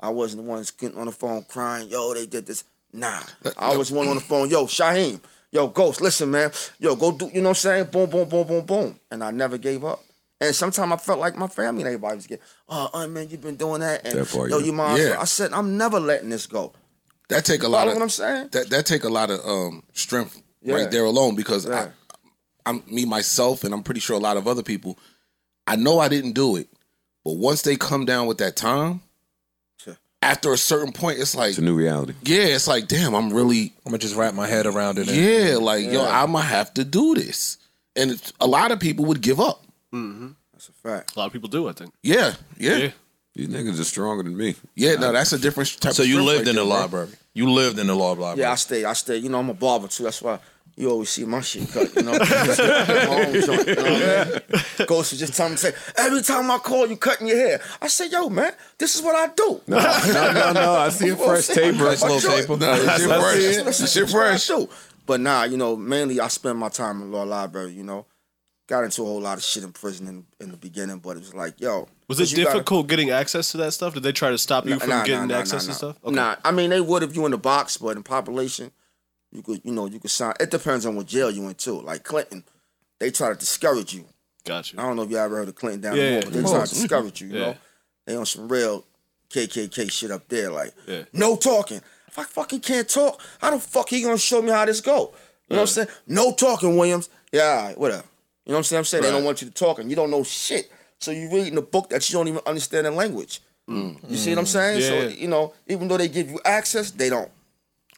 I wasn't the one getting on the phone crying, yo, they did this. Nah. I was one on the phone, yo, Shaheem, yo, Ghost, listen, man. Yo, go do, you know what I'm saying? Boom, boom, boom, boom, boom. And I never gave up. And sometimes I felt like my family and everybody was getting, oh, uh, man, you've been doing that. And That part, yo, yeah. you mom. Yeah. I said, I'm never letting this go. That take a lot Follow of what I'm saying? that that take a lot of um strength Yeah. right there alone because Yeah. I, I'm me myself and I'm pretty sure a lot of other people. I know I didn't do it, but once they come down with that time, after a certain point, it's like It's a new reality. yeah, it's like damn, I'm really I'm gonna just wrap my head around it. and- yeah, like yo, I'm gonna have to do this, and it's, a lot of people would give up. Mm-hmm. That's a fact. A lot of people do, I think. Yeah, yeah, Yeah. yeah. These niggas are stronger than me. Yeah, no, that's a different type. So of you lived right in the there, bro. library. You lived in the law library. Yeah, I stay. I stay. You know, I'm a barber too. That's why you always see my shit cut. You know, my own joint, you know what I mean? Ghost was just telling me, say, every time I call you cutting your hair, I say, yo, man, this is what I do. No, no, no. I see a fresh taper. Nice little taper. Nah, this shit fresh. Listen, This this shit is what I fresh. do. But nah, you know, mainly I spend my time in law library. You know, got into a whole lot of shit in prison in, in the beginning, but it was like, yo, Was it 'cause you gotta- difficult getting access to that stuff? Did they try to stop you Nah, from nah, getting nah, nah, access nah, to nah. stuff? Okay. Nah, I mean they would if you in the box, but in population, you could, you know, you could sign. It depends on what jail you went to. Like Clinton, they try to discourage you. Gotcha. I don't know if you ever heard of Clinton down Yeah, the hall, but they try to discourage you. You Yeah. know, they on some real KKK shit up there. Like, Yeah. no talking. If I fucking can't talk, how the fuck he gonna show me how this go? You know what I'm saying? No talking, Williams. Yeah, right, whatever. You know what I'm saying? I'm saying they don't want you to talk, and you don't know shit. So you reading a book that you don't even understand the language. Mm. You see what I'm saying? Mm. Yeah. So you know, even though they give you access, they don't.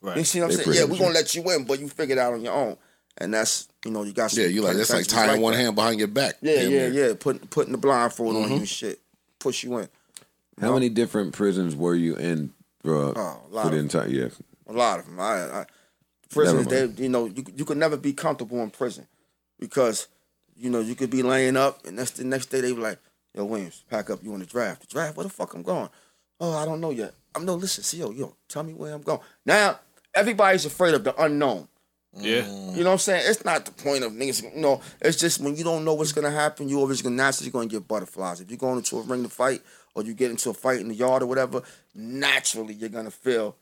Right. You see what I'm They saying? Yeah, we're gonna let you in, but you figure it out on your own. And that's you know, you got some Yeah, you like that's like penitentiaries tying one that. hand behind your back. Yeah, yeah, near. yeah. Putting putting the blindfold on Mm-hmm. you and shit. Push you in. How many different prisons were you in uh, Oh, a lot for the of entire? Yeah, A lot of them. I, I prisons, they you know, you you could never be comfortable in prison because you know you could be laying up and that's the next day they be like, Yo, Williams, pack up. You on the draft? The draft? Where the fuck I'm going? Oh, I don't know yet. I'm no. Listen, see, yo, yo, tell me where I'm going. Now everybody's afraid of the unknown. Yeah. You know what I'm saying? It's not the point of niggas. You know, it's just when you don't know what's gonna happen, you always gonna naturally gonna get butterflies. If you're going into a ring to fight, or you get into a fight in the yard or whatever, naturally you're gonna feel.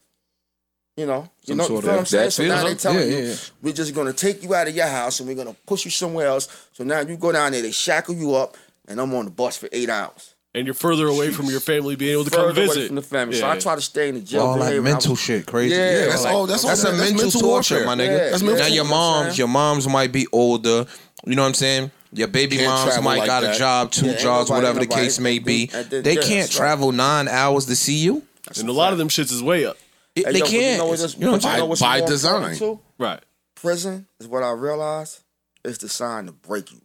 You know, you Some know, you feel what I'm saying. So now they telling Yeah, you, yeah, yeah. we're just gonna take you out of your house and we're gonna push you somewhere else. So now you go down there, they shackle you up, and I'm on the bus for eight hours. And you're further away from your family being able to come Further away visit. from the family. So Yeah. I try to stay in the jail. all like mental was- shit, crazy. Yeah, Yeah, that's like- all. That's, That's all, a mental, torture, warfare. my nigga. Yeah, That's yeah. now your You know what I'm moms, saying? your moms might be older. You know what I'm saying? Your baby Can't moms travel might like got that. a job, two Yeah, ain't jobs, nobody- whatever the nobody- case may be. at the- They yeah, can't that's right. travel nine hours to see you. And a lot of them shits is way up. They Hey, yo, but can't. You know, what this- You know what I'm saying? know By more design. too? Right. prison is what I realized is designed to break you.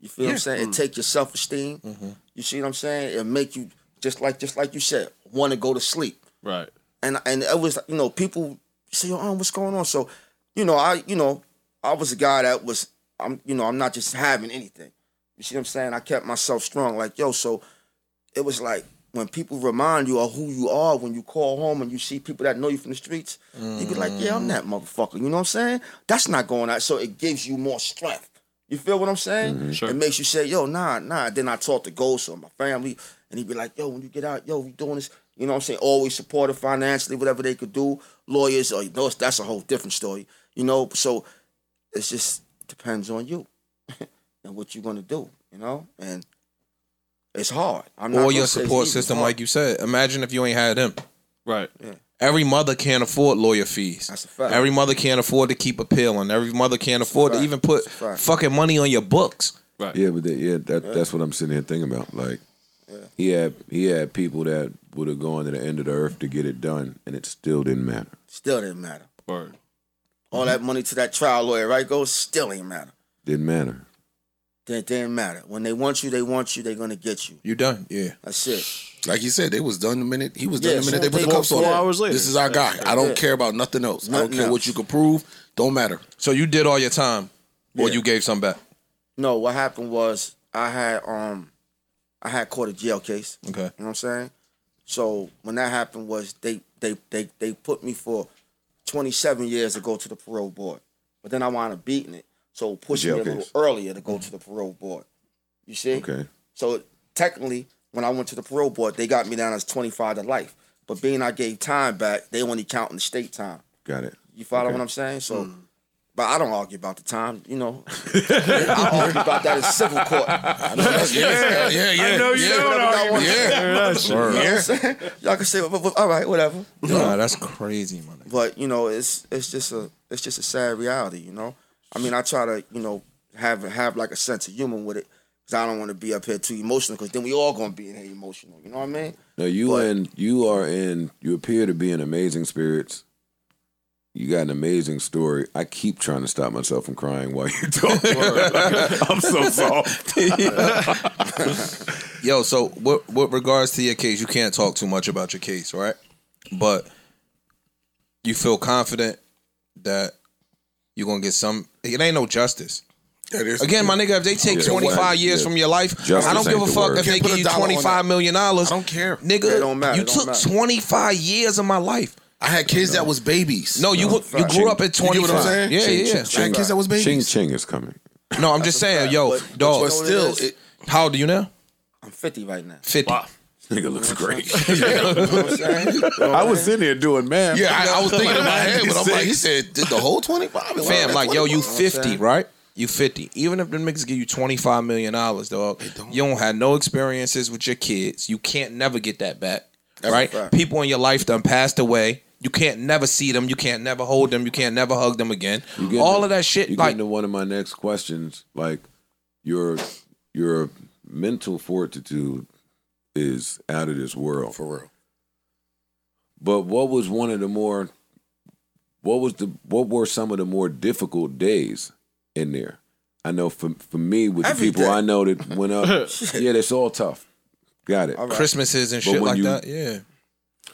You feel what I'm saying? It mm. take your self esteem. Mm-hmm. You see what I'm saying? It make you just like just like you said, want to go to sleep. Right. And and it was you know people say, oh, what's going on? So, you know, I you know I was a guy that was I'm you know I'm not just having anything. You see what I'm saying? I kept myself strong. Like yo, so it was like when people remind you of who you are when you call home and you see people that know you from the streets, you be like, yeah, I'm that motherfucker. You know what I'm saying? That's not going out. So it gives you more strength. You feel what I'm saying? Mm-hmm. Sure. It makes you say, yo, nah, nah. Then I talk to Ghost or my family, and he'd be like, yo, when you get out, yo, we doing this. You know what I'm saying? Always supportive financially, whatever they could do. Lawyers, or you know, that's a whole different story. You know, so it's just depends on you and what you're gonna do. You know, and it's hard. I'm not or your support system, like you said. Imagine if you ain't had them. Right. Every mother can't afford lawyer fees. That's a fact. Every mother can't afford to keep a pill, and every mother can't afford to even put That's a fact. fucking money on your books. Right. Yeah, but that, yeah, that that's what I'm sitting here thinking about. Like, he had he had people that would have gone to the end of the earth to get it done, and it still didn't matter. Still didn't matter. Word. All that money to that trial lawyer, right? Goes still ain't matter. Didn't matter. That didn't matter. When they want you, they want you. They're gonna get you. You done? Yeah. That's it. Like you said, they was done the minute he was done Yeah, the minute they put the cuffs on. four him. hours later. This is our guy. I don't Yeah. care about nothing else. I don't Nothing care what you can prove. Don't matter. So you did all your time, or Yeah. you gave some back. No, what happened was I had um I had caught a jail case. Okay. You know what I'm saying? So when that happened was they they they they put me for 27 years to go to the parole board. But then I wound up beating it. So pushing it pushed me a jail little earlier to go to the parole board. You see? Okay. So technically, when I went to the parole board, they got me down as 25 to life. But being I gave time back, they only count in the state time. Got it. You follow Okay. what I'm saying? So, hmm. but I don't argue about the time. You know, I argue about that in civil court. yeah, yeah, yeah. I know you yeah. don't argue. want to Yeah. say. Hear that. You know what I'm saying? Y'all can say, "Well, well, all right, whatever. Nah, that's crazy, man. But you know, it's it's just a it's just a sad reality. You know, I mean, I try to you know have have like a sense of humor with it because I don't want to be up here too emotional because then we all gonna be in here emotional. You know what I mean? Now you But- and you are in. You appear to be in amazing spirits. You got an amazing story. I keep trying to stop myself from crying while you're talking. I'm so soft. Yo, so with, with regards to your case, you can't talk too much about your case, right? But you feel confident that you're gonna get some. It ain't no justice. Yeah, Again, my nigga, if they take Yeah, 25 years yeah. from your life, Justice I don't give a fuck word. if they Can't put give you dollar on 25 that. million dollars. I don't care. Nigga, It don't matter, you it took 25 years of my life. I had kids that was babies. No, you you fact. grew up at You get 25. what I'm saying? Yeah, Ching, yeah. I had kids that was Ching babies. Ching is coming. No, I'm just saying, fact. yo, But- but dog. But You still, it, How old are you now? I'm 50 right now. 50. Nigga looks great. You I'm saying? I was sitting here doing math. yeah, I, I was thinking in my head, but I'm like, he said, did the whole 25? Fam, like, yo, you 50, right? You 50. Even if the niggas give you $25 million, dog, don't. you don't have no experiences with your kids. You can't never get that back, right? People in your life done passed away. You can't never see them. You can't never hold them. You can't never hug them again. All to- of that shit, You like, into one of my next questions. Like your your mental fortitude is out of this world. For real. But what was one of the more what was the what were some of the more difficult days in there? I know for for me with Every the people day. I know that went up, yeah, that's all tough. Got it. All right. Christmases and But shit when like you- that. Yeah.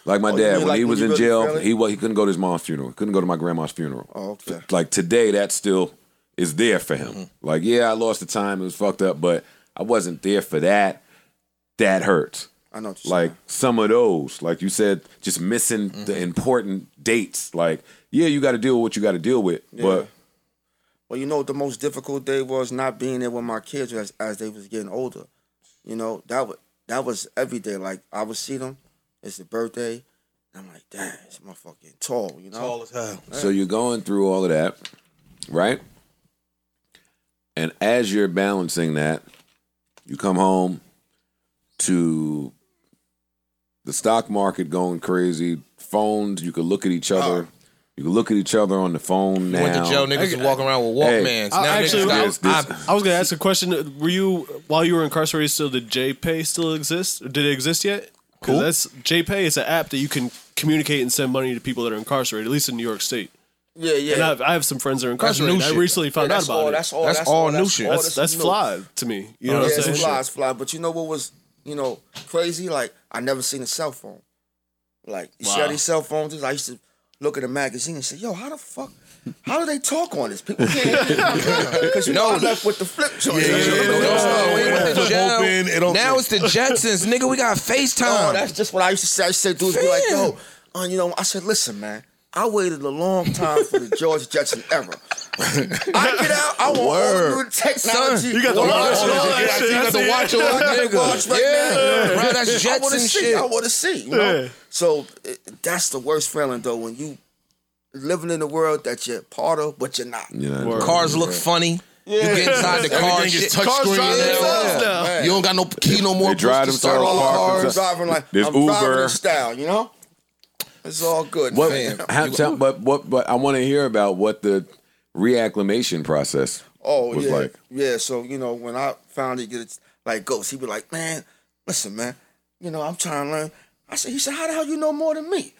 Like my Oh, you dad, mean when like he when was you in really jail, feel he wa- he couldn't go to his mom's funeral. He couldn't go to my grandma's funeral. Oh, okay. Like today, that still is there for him. Mm-hmm. Like, yeah, I lost the time. It was fucked up, but I wasn't there for that. That hurts. I know what you're Like saying. some of those, like you said, just missing the Mm-hmm. important dates. Like, yeah, you got to deal with what you got to deal with, but Well, you know what the most difficult day was not being there with my kids as, as they was getting older. You know that was that was every day. Like I would see them. It's the birthday. And I'm like, damn, this motherfucker getting tall. You know, Tall as hell. So you're going through all of that, right? And as you're balancing that, you come home to the stock market going crazy, phones, you could look at each other. You can look at each other on the phone now. Went to jail, niggas was walking around with Hey. Walkmans. I- actually, niggas got, this- I was gonna ask a question. Were you while you were incarcerated still? Did JPay still exist? Or Did it exist yet? Because that's JPay is an app that you can communicate and send money to people that are incarcerated, at least in New York State. Yeah, yeah. And I've, I have some friends that are incarcerated. new I shit. recently found Yeah, out about all, it. That's all. That's That's, all new shit. all that's that's new. fly to me. You know yeah, what I'm it's fly, it's fly. But you know what was, you know, crazy? Like I never seen a cell phone. Like you see how these cell phones? is? I used to look at a magazine and say, "Yo, how the fuck?" How do they talk on this? People can't because you know I left with the flip joint. Yeah, yeah, yeah. No, No, we went flip jail. open, it don't- Now it's the Jetsons, nigga. We got FaceTime. Oh, that's just what I used to say. I used to say, dudes be like, yo, uh, you know, I said, listen, man, I waited a long time for the George Jetson era. I get out, I want all the new technology. you got the All watch all that I shit. You got the watch on, I got the nigga. watch right Yeah, now. bro, that's I want to Jetson see. shit. I want to see. You know? Yeah. So it, that's the worst feeling, though, when you living in a world that you're part of, but you're not. You know, Cars look funny. You get inside the car. Everything shit- touch Cars screen drive themselves now. You don't got no key no more. They drive push to start all the apart. cars. There's driving like There's I'm driving Uber. in style, you know. It's all good. What, man. how- tell- but what? But I want to hear about what the reacclimation process Oh was yeah, like. yeah. So you know, when I finally get it, like Ghost, he be like, "Man, listen, man, you know, I'm trying to learn." I said, "He said, how the hell you know more than me?"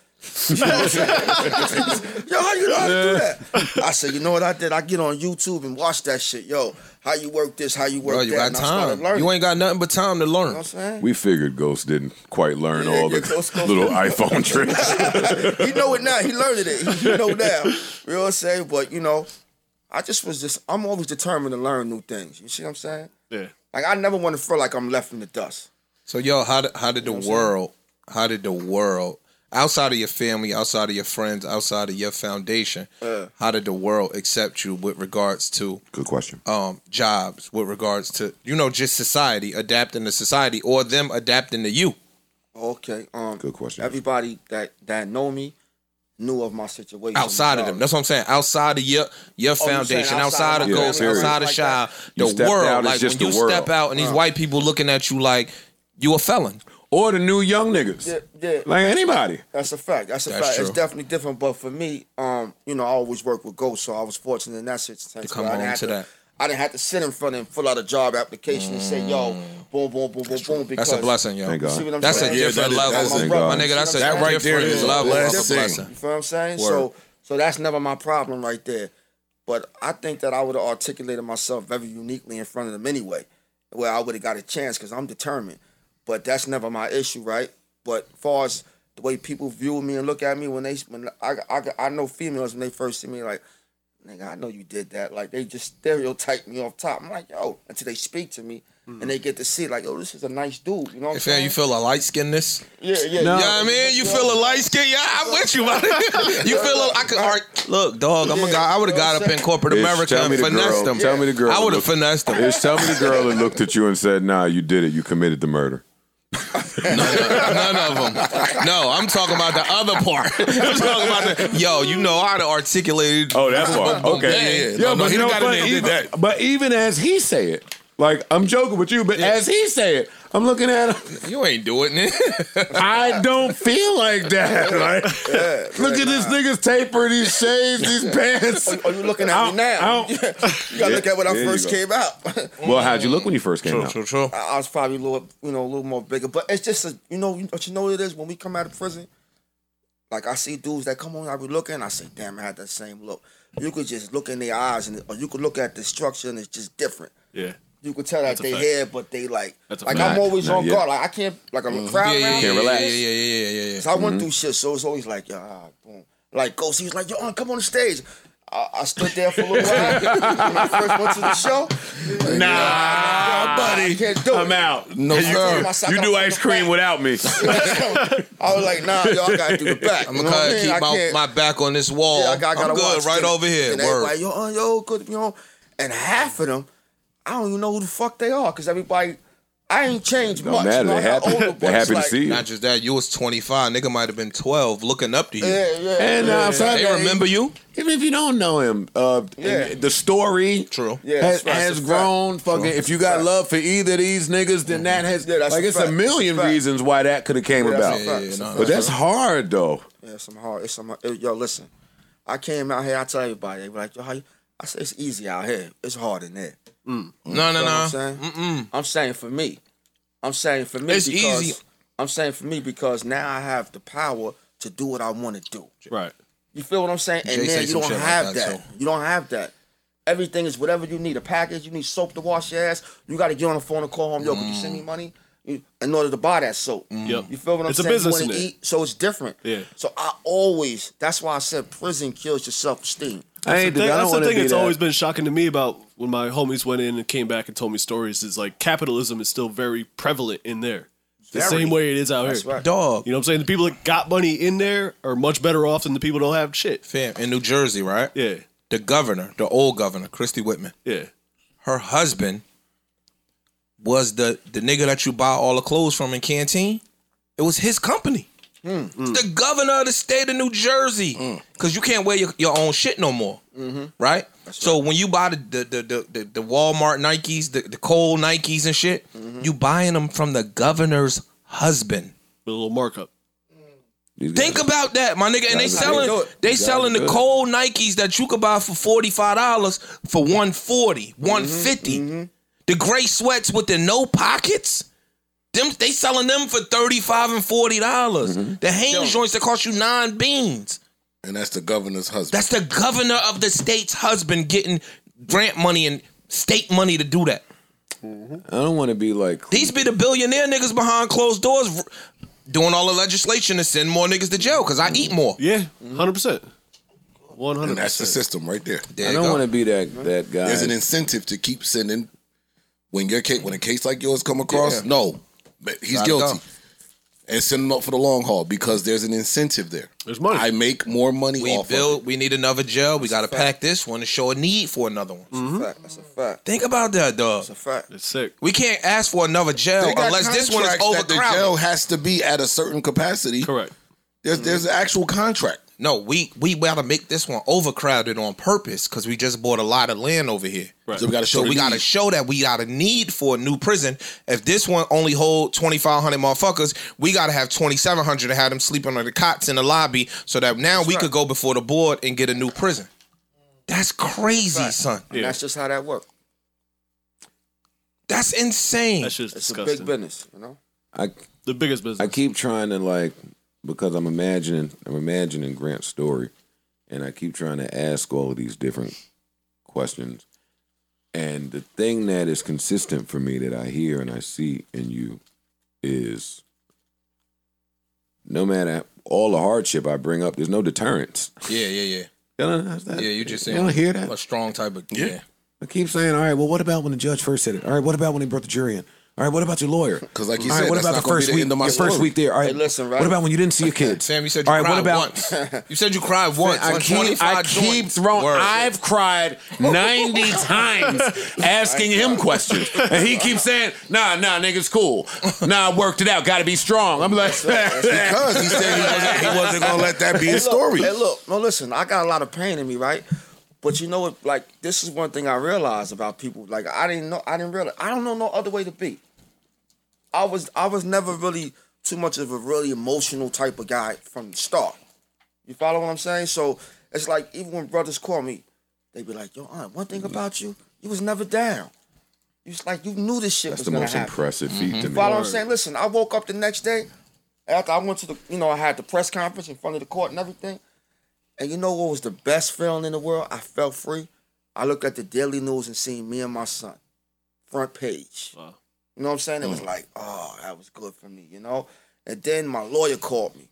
You know what I'm? Yo, how you know how to do that? I said, you know what I did? I get on YouTube and watch that shit. Yo, how you work this? How you work Bro, you that? got and I time. You ain't got nothing but time to You know what learn. I'm saying? We figured Ghost didn't quite learn Yeah, all yeah, the Ghost- Ghost- little iPhone tricks. he know it now. He learned it. He, he know now. You know what I'm saying? But you know, I just was just. I'm always determined to learn new things. You see what I'm saying? Yeah. Like I never want to feel like I'm left in the dust. So yo, how did how did the world how did the world outside of your family, outside of your friends, outside of your foundation, Uh. how did the world accept you with regards to Good question. um jobs, with regards to you know just society adapting to society or them adapting to you? Okay. Um. Good question. Everybody that that know me knew of my situation. Outside of them, that's what I'm saying. Outside of your your Oh, foundation, outside outside, of of my Ghost, family, outside of like Shy, You the world. like just when the you world. step out and these white people looking at you like you a felon. Or the new young niggas. Yeah, yeah. Like anybody. That's a fact. That's a That's fact. It's definitely different. But for me, um, you know, I always work with Ghost, so I was fortunate in that sense. To come I didn't on have to that. I didn't have to sit in front of them and fill out a job application and say, "Yo, boom, boom, boom, boom, boom." Because That's a blessing, yo. Thank God. See what I'm That's a saying? Yeah, different that is- level. that's a- my nigga, that's a That right there different is a level of blessing. blessing. You feel what I'm saying? Word. So so that's never my problem right there. But I think that I would have articulated myself very uniquely in front of them anyway, where I would have got a chance because I'm determined. But that's never my issue, right? But far as the way people view me and look at me when they when I I, I know females when they first see me like. Nigga, I know you did that. Like they just stereotype me off top. I'm like, yo, until they speak to me and mm-hmm. they get to see, like, yo, this is a nice dude. You know what I'm If you feel a light skinness, yeah, yeah, No. you know what I mean? You feel a light skin? Yeah, I'm with you, man. you feel a, I could, all right, look, dog, I'm a guy, I would have got up in corporate Ish, America tell and me the finessed girl. them. Tell me the girl. I would have finessed them. Ish, tell me the girl that looked at you and said, "Nah, you did it. You committed the murder." None of them. No, I'm talking about the other part. I'm talking about the, yo, you know how to articulate. Oh, that part. Okay. Yeah, yeah. No, no, he you know, got in but did even, that. But even as he say it, like I'm joking with you, but as he said, I'm looking at him. You ain't doing it. I don't feel like that. Like, look at this nigga's taper, these shades, these pants. Are you looking at I'll- me now? I'll- you gotta look at when I there first came out. Well, how'd you look when you first came out? true, true. I was probably a little, you know, a little more bigger. But it's just, a, you know, what you know what it is when we come out of prison. Like I see dudes that come on, I be looking, I say, damn, I had that same look. You could just look in their eyes, and or you could look at the structure, and it's just different. Yeah. You could tell that they fact. here, but they like, That's a like fact. I'm always Not on yet. guard. Like I can't, like I'm a crowd Yeah, yeah, around yeah, yeah, relax. yeah, yeah, yeah, yeah, yeah. So I went through shit, so it's always like, yeah, ah, boom. Like Ghost, he was like, yo, uh, come on the stage. I, I stood there for a little while when I first went to the show. Nah, I can't do it. I'm out. No, I sir. told myself, You do ice cream back. without me. I was like, nah, yo, I gotta do the back. I'm gonna know what keep my, my back on this wall. Yeah, I got, I I'm good right this. over here. And Word. everybody, yo, yo, good, you know. And half of them, I don't even know who the fuck they are, cause everybody, I ain't changed Don't much. matter. You know, They I happy. older, They but it's happy to see you. Not just that, you was 25. Nigga might have been 12 looking up to you. Yeah, yeah. And uh, outside They that, remember you? even if you don't know him, uh, Yeah. the story True. Yeah, has, that's right, has that's a grown. Fucking, if you got Fact. love for either of these niggas, then that has Yeah, that's like a it's a million Fact. reasons why that could have came Yeah, about. that's. Yeah, yeah. But that's hard though. Yeah, some hard. It's some. it- Yo, listen. I came out here. I tell everybody, they be like, yo, how you? I say it's easy out here. It's hard in there. Mm. No, no, You know what no. I'm saying? I'm saying for me. I'm saying for me It's because easy. I'm saying for me because now I have the power to do what I want to do. Right. You feel what I'm saying? And Jay then say you don't shit like have that, that. too. You don't have that. Everything is whatever you need. A package, you need soap to wash your ass. You got to get on the phone and call home. Yo, can you send me mm. money in order to buy that soap? Mm. Yep. You feel what I'm It's a business you wanna eat, so it's different. Yeah. So I always. That's why I said prison kills your self esteem. I ain't. The thing- I that's the thing that's that. always been shocking to me about when my homies went in and came back and told me stories is like capitalism is still very prevalent in there. The Very. same way it is out That's here. right. Dog. You know what I'm saying? The people that got money in there are much better off than the people that don't have shit. Fam, in New Jersey, right? Yeah. The governor, the old governor, Christie Whitman, Yeah. her husband was the the nigga that you buy all the clothes from in Canteen. It was his company. Hmm. The governor of the state of New Jersey. Hmm. Because you can't wear your, your own shit no more. Mm-hmm. Right? So when you buy the the, the, the, the, the Walmart Nikes, the, the Cole Nikes and shit, you buying them from the governor's husband. With a little markup. These Think guys- about that, my nigga. And they selling do they selling the do it. cold Nikes that you could buy for forty five dollars for 140 150 The gray sweats with the no pockets. Them they selling them for thirty five and forty dollars. The Hanes joints that cost you nine beans. And that's the governor's husband. That's the governor of the state's husband getting grant money and state money to do that. I don't want to be like. These be the billionaire niggas behind closed doors r- doing all the legislation to send more niggas to jail because I eat more. Yeah. 100%. 100%. and that's the system right there. There I you don't go. want to be that that guy. There's an incentive to keep sending when your case when a case like yours come across. Yeah. No, but he's Gotta guilty. go. And send them up for the long haul because there's an incentive there. There's money. I make more money We off build. of We need another jail. We got to pack this one to show a need for another one. That's a fact. That's a fact. Think about that, dog. That's a fact. It's sick. We can't ask for another it. jail unless this one is contracts that the jail has to be at a certain capacity. Correct. There's there's an actual contract. No, we we got to make this one overcrowded on purpose because we just bought a lot of land over here. Right. So we got to show So the we got to need. show that we got a need for a new prison. If this one only hold twenty five hundred motherfuckers, we got to have twenty seven hundred to have them sleeping on the cots in the lobby, so that now we right. could go before the board and get a new prison. That's crazy, son. And that's just how that works. That's insane. That's just It's a disgusting. big business, you know. I The biggest business. I keep trying to like because I'm imagining I'm imagining Grant's story, and I keep trying to ask all of these different questions. And the thing that is consistent for me that I hear and I see in you is no matter all the hardship I bring up, there's no deterrence. yeah, yeah, yeah. You know, that's that- Yeah, you just you saying don't hear that. a strong type of yeah. I keep saying, all right, well, what about when the judge first said it? All right, what about when they brought the jury in? All right, what about your lawyer? Because like you All right, said, what about the first the week? end of my your first week there. All right, Hey, listen, right? What about when you didn't see your kids? Sam, you said you All right, cried what about once. you said you cried once. I on keep, I keep throwing. Word. I've cried ninety times asking him questions, and he keeps saying, "Nah, nah, nigga's cool. Nah, I worked it out. Got to be strong." I'm like, Because he said he wasn't, he wasn't gonna let that be his story. Hey, look, no, listen. I got a lot of pain in me, right? But you know what? Like, this is one thing I realized about people. Like, I didn't know. I didn't realize. I don't know no other way to be. I was. I was never really too much of a really emotional type of guy from the start. You follow what I'm saying? So it's like even when brothers call me, they be like, "Yo, aunt, one thing mm-hmm. about you, you was never down. You was like you knew this shit That's was the most happen." impressive feat mm-hmm. to me. Follow what I'm saying? Listen, I woke up the next day after I went to the, you know, I had the press conference in front of the court and everything. And you know what was the best feeling in the world? I felt free. I looked at the Daily News and seen me and my son, front page. Wow. You know what I'm saying? It was hmm. like, oh, that was good for me, you know? And then my lawyer called me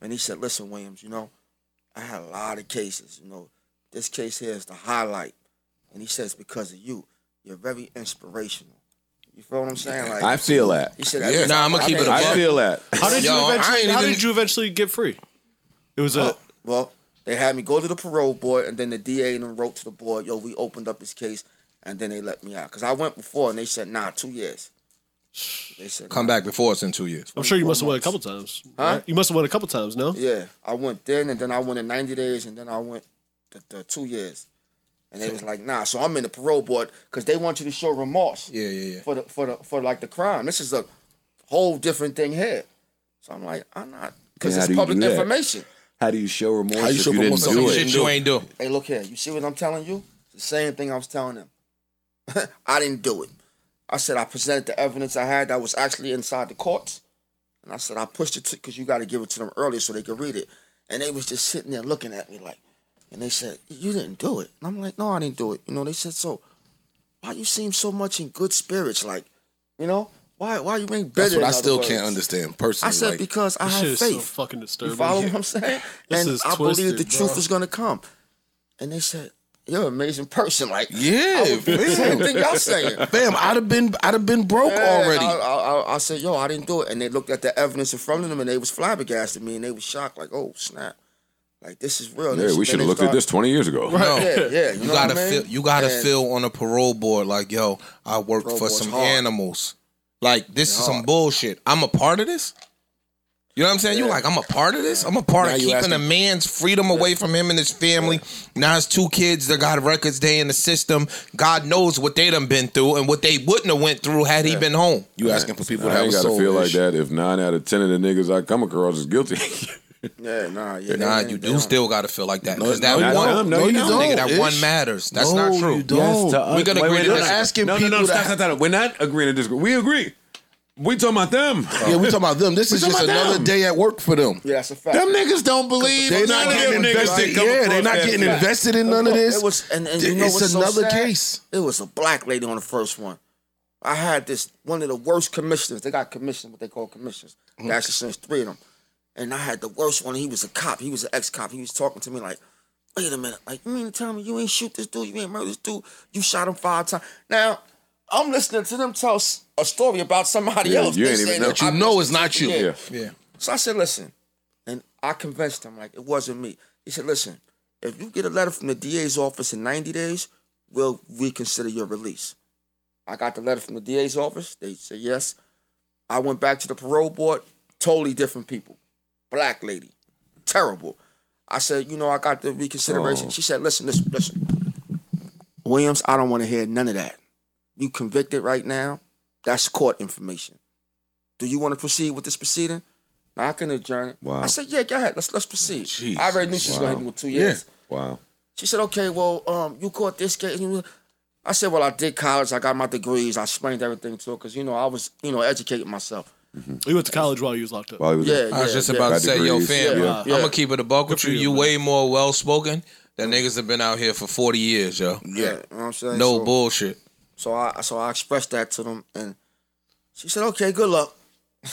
and he said, listen, Williams, you know, I had a lot of cases, you know. This case here is the highlight. And he says, because of you, you're very inspirational. You feel what I'm saying? Like I feel that. he said, Yeah. Nah, I'ma keep made it a I buck. feel that. How did Yo, you eventually? How even- did you eventually get free? It was a. Oh, well, they had me go to the parole board, and then the DA and them wrote to the board, "Yo, we opened up this case," and then they let me out because I went before, and they said, "Nah, two years." They said, Come nah. back before us in two years. I'm sure you must have went a couple times. Huh? right? You must have went a couple times. No. Yeah, I went then, and then I went in 90 days, and then I went the, the two years, and they was like, "Nah." So I'm in the parole board because they want you to show remorse Yeah, yeah, yeah. for the for the for like the crime. This is a whole different thing here. So I'm like, I'm not because Yeah, it's public information. that? Information. How do you show remorse How you if show you didn't remorse if do you it? Shit you ain't do. Hey, look here. You see what I'm telling you? It's the same thing I was telling them. I didn't do it. I said I presented the evidence I had that was actually inside the courts. And I said I pushed it because you got to give it to them early so they could read it. and they was just sitting there looking at me like, and they said, "You didn't do it." And I'm like, "No, I didn't do it." You know, they said, "So, why you seem so much in good spirits? Like, you know, why why you ain't better?" That's what I still words?" can't understand personally. I said like, because I have shit is so faith. fucking disturbing. You follow what I'm saying? This and is I believe the twisted, truth bro. is gonna come. And they said, "You're an amazing person." Like, Yeah, I was, same thing y'all saying. fam, I'd have been, I'd have been broke Yeah, already. I, I, I, I said, "Yo, I didn't do it," and they looked at the evidence in front of them, and they was flabbergasted me, and they was shocked, like, "Oh snap, like this is real." Yeah, This- we should have looked at this 20 years ago. No. Yeah, yeah, you, You know gotta what I mean? feel. You gotta And- feel on a parole board like, yo, I worked for some hard. animals. Like this is some bullshit. I'm a part of this. You know what I'm saying? You Yeah. like I'm a part of this. I'm a part Now of keeping asking- a man's freedom away from him and his family. Now his two kids that got records day in the system. God knows what they done been through and what they wouldn't have went through had he been home. you asking for people to I have ain't got to feel like that if nine out of 10 of the niggas I come across is guilty. Yeah, nah, yeah. Nah, they- you they do don't. still gotta feel like that. No, Because that no, you one, don't. No, you don't, that Ish. one matters. That's No, not true. you don't. We could agree to no, disagree. asking no, no, no, people stop, to- stop, stop. We're not agreeing to disagree. We agree. We talking about them. Yeah, we talking about them. This is just another them. day at work for them. Yeah, that's a fact. Them niggas don't believe. They're not of getting invested. that Yeah, they're not getting shit. invested in none of this. It was, and, and you know it's what's another so sad? case. It was a black lady on the first one. I had this one of the worst commissioners. They got commissioners, what they call commissioners. Mm-hmm. They actually sent three of them, and I had the worst one. He was a cop. He was an ex cop. He was talking to me like, "Wait a minute, like you mean to tell me you ain't shoot this dude? You ain't murder this dude? You shot him five times?" Now I'm listening to them tell a story about somebody Yeah, else. you They ain't even know. that You I know it's not you. Yeah. Yeah. So I said, listen, and I convinced him like it wasn't me. He said, listen, if you get a letter from the DA's office in 90 days, we'll reconsider your release. I got the letter from the DA's office. They said yes. I went back to the parole board. Totally different people. Black lady, terrible. I said, you know, I got the reconsideration. Oh. She said, listen, listen, listen. Williams, I don't want to hear none of that. You convicted right now. That's court information. Do you want to proceed with this proceeding? Now, I can adjourn it. Wow. I said, yeah, go ahead. Let's let's proceed. Jeez. I already knew she was Wow. going to do it two years. Wow. She said, okay, well, um, you caught this case. I said, well, I did college. I got my degrees. I explained everything to her because, you know, I was, you know, educating myself. Mm-hmm. We went to college while you was locked up. While he was Yeah, I was just yeah. about to Got say, yo, degrees. fam, Yeah, I'm yeah. gonna keep it a buck with you. you, You way more well spoken than niggas have been out here for 40 years, yo. Yeah, you know what I'm saying? No so, bullshit. So I, so I expressed that to them, and she said, okay, good luck.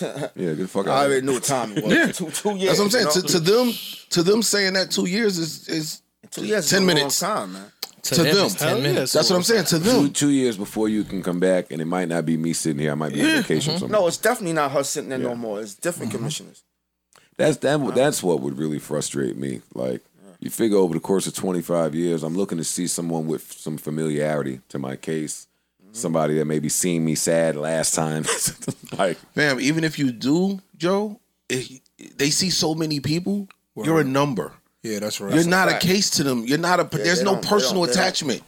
Yeah, get the fuck I out. already knew what time it was. Yeah. Two, two years. That's what I'm saying. you To, know? to them, to them saying that two years is is two years is 10 a long minutes. time, man. To, To them, them. 10 Hell yeah, minutes. That's what I'm saying. To them, two years before you can come back, and it might not be me sitting here. I might be on vacation mm-hmm. somewhere. No, it's definitely not her sitting there Yeah. no more. It's different mm-hmm. commissioners. That's that. Uh-huh. That's what would really frustrate me. Like you figure over the course of 25 years, I'm looking to see someone with some familiarity to my case, mm-hmm. somebody that maybe seen me sad last time. like fam. Even if you do, Joe, it, they see so many people. You're a number. Yeah, that's right. You're not a fact. case to them. You're not a. there's no personal don't- they don't. attachment.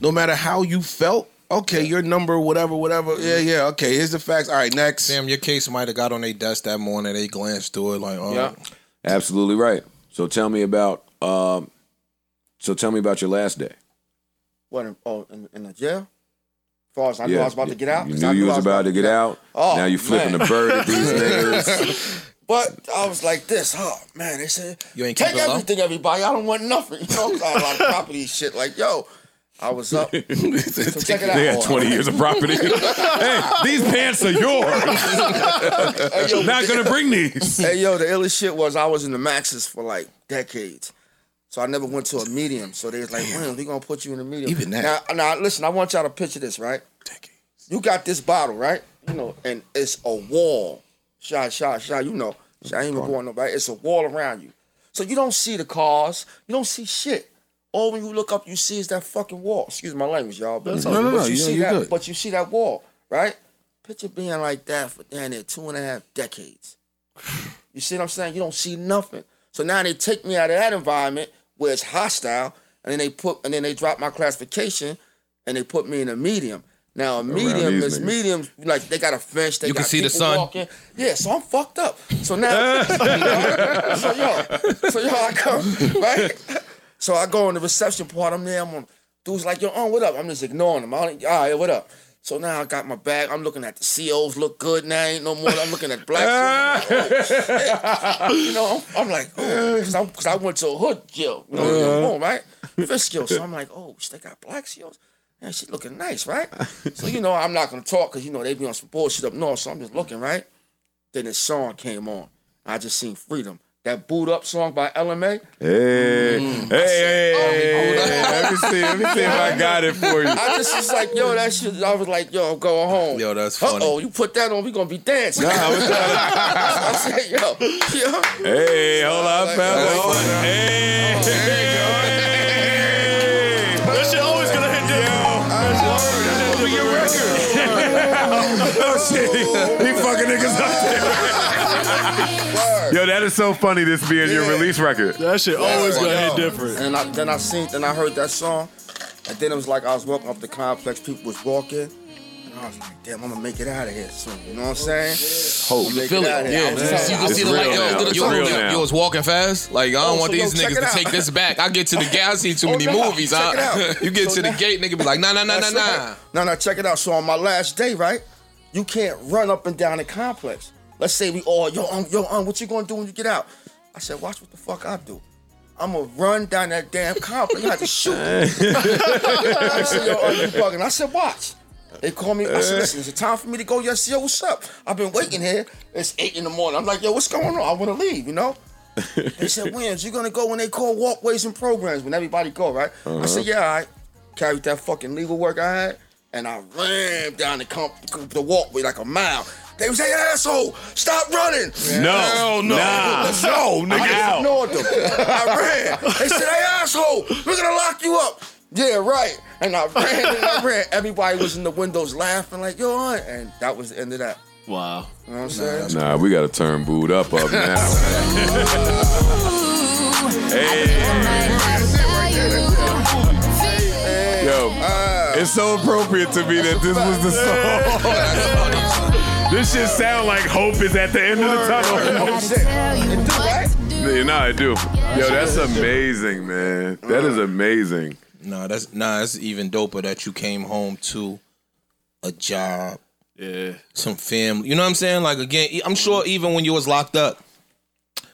No matter how you felt. Okay, your number, whatever, whatever. Yeah, yeah. Okay, here's the facts. All right, next. Sam, your case might have got on their desk that morning. They glanced through it like, oh, Yeah. absolutely right. So tell me about. Um, so tell me about your last day. What? In, oh, in, in the jail? As far as I knew I was about to get out. You 'cause knew I you I was about to get out. Oh, now you're flipping man. the bird at these niggas. But I was like this, oh man. They said, You ain't take low? everything, everybody. I don't want nothing. You know, I had a lot of property shit. Like, yo, I was up. so check it out. They had Oh, 20 years of property. hey, these pants are yours. Hey, yo, Not gonna bring these. hey, yo, the illest shit was I was in the maxes for like decades. So I never went to a medium. So they was like, man, we gonna put you in a medium. Even that. Now, now listen, I want y'all to picture this, right? You got this bottle, right? You know, and it's a wall. Shot, shot, shot. You know, I ain't even going nobody. It's a wall around you. So you don't see the cars. You don't see shit. All when you look up, you see is that fucking wall. Excuse my language, y'all. But, No, no, no, but you you- see that. good. But you see that wall, right? Picture being like that for down there two and a half decades. You see what I'm saying? You don't see nothing. So now they take me out of that environment where it's hostile, and then they put and then they drop my classification, and they put me in a medium. Now a medium is niggas. medium like they got a fence. They You can got see the sun. Walking. Yeah, so I'm fucked up. So now, so yo, so yo, I come right. So I go in the reception part. I'm there. I'm on. Dude's like, yo, on what up? I'm just ignoring him. I don't, all right, what up? So now I got my bag. I'm looking at the COs look good now. Ain't no more. I'm looking at black. COs. Oh, you know, I'm like, oh, because I, 'cause I went to a hood jail, you know, uh-huh. boom, right? Fishkill. So I'm like, oh, they got black COs. Man, she looking nice, right? So you know, I'm not gonna talk because you know they be on some bullshit up north. So I'm just looking, right? Then this song came on. I just seen Freedom. That boot up song by LMA. Hey, hey, hey, hey, let me see, let me see if I got it for you. I just was like, yo, that shit. I was like, yo, I'm going home. Yo, that's funny. Oh, you put that on, we gonna be dancing. Nah, I was I said, yo, yo. Hey, hold on, Like, fellas. like, Hey, That oh shit, he fucking niggas up there. Yo, that is so funny. This being your release record. That shit always gonna hit different. And I, then I seen, then I heard that song, and then it was like I was walking up the complex, people was walking, and I was like, damn, I'm gonna make it out of here soon. You know what I'm saying? Hope. I'm gonna Feel it it. out of here. Yeah, I you telling see- you, you I see was the real light. now. Yo, It's yo, real yo, now. You was walking fast. Like I don't Oh, want so these check niggas to take this back. I get to the gate. I see too Oh, many nah, movies. check huh? it out. you get So to the gate, nigga be like, nah, nah, nah, nah, That's nah. right. No, no, check it out. So on my last day, right? You can't run up and down the complex. Let's say we all, yo, um, yo, um, what you gonna do when you get out? I said, watch what the fuck I do. I'm gonna run down that damn complex. You have to shoot. I said, yo, um, you bugging. I said, watch. They call me. I said, listen, is it time for me to go? Yes, yo, what's up? I've been waiting here. It's eight in the morning. I'm like, yo, what's going on? I want to leave, you know? They said, Williams, you gonna go when they call walkways and programs, when everybody go, right? I said, yeah, all right. Carried that fucking legal work I had, and I ran down the comp- the walkway like a mile. They was say, asshole, stop running. No, Hell no. nah, no, I nigga just ignored them. I ran. They said, hey, asshole, we're gonna lock you up. Yeah, right. And I ran and I ran. Everybody was in the windows laughing like, yo, aunt. and that was the end of that. Wow. You know what I'm saying? Nah, we gotta turn boot up up now. hey, yo, it's so appropriate to me that this was the song. this shit sound like hope is at the end of the tunnel. Yeah, nah, I do. Yo, that's amazing, man. That is amazing. Nah, that's nah. That's even doper that you came home to a job, Yeah. some family. You know what I'm saying? Like again, I'm sure even when you was locked up.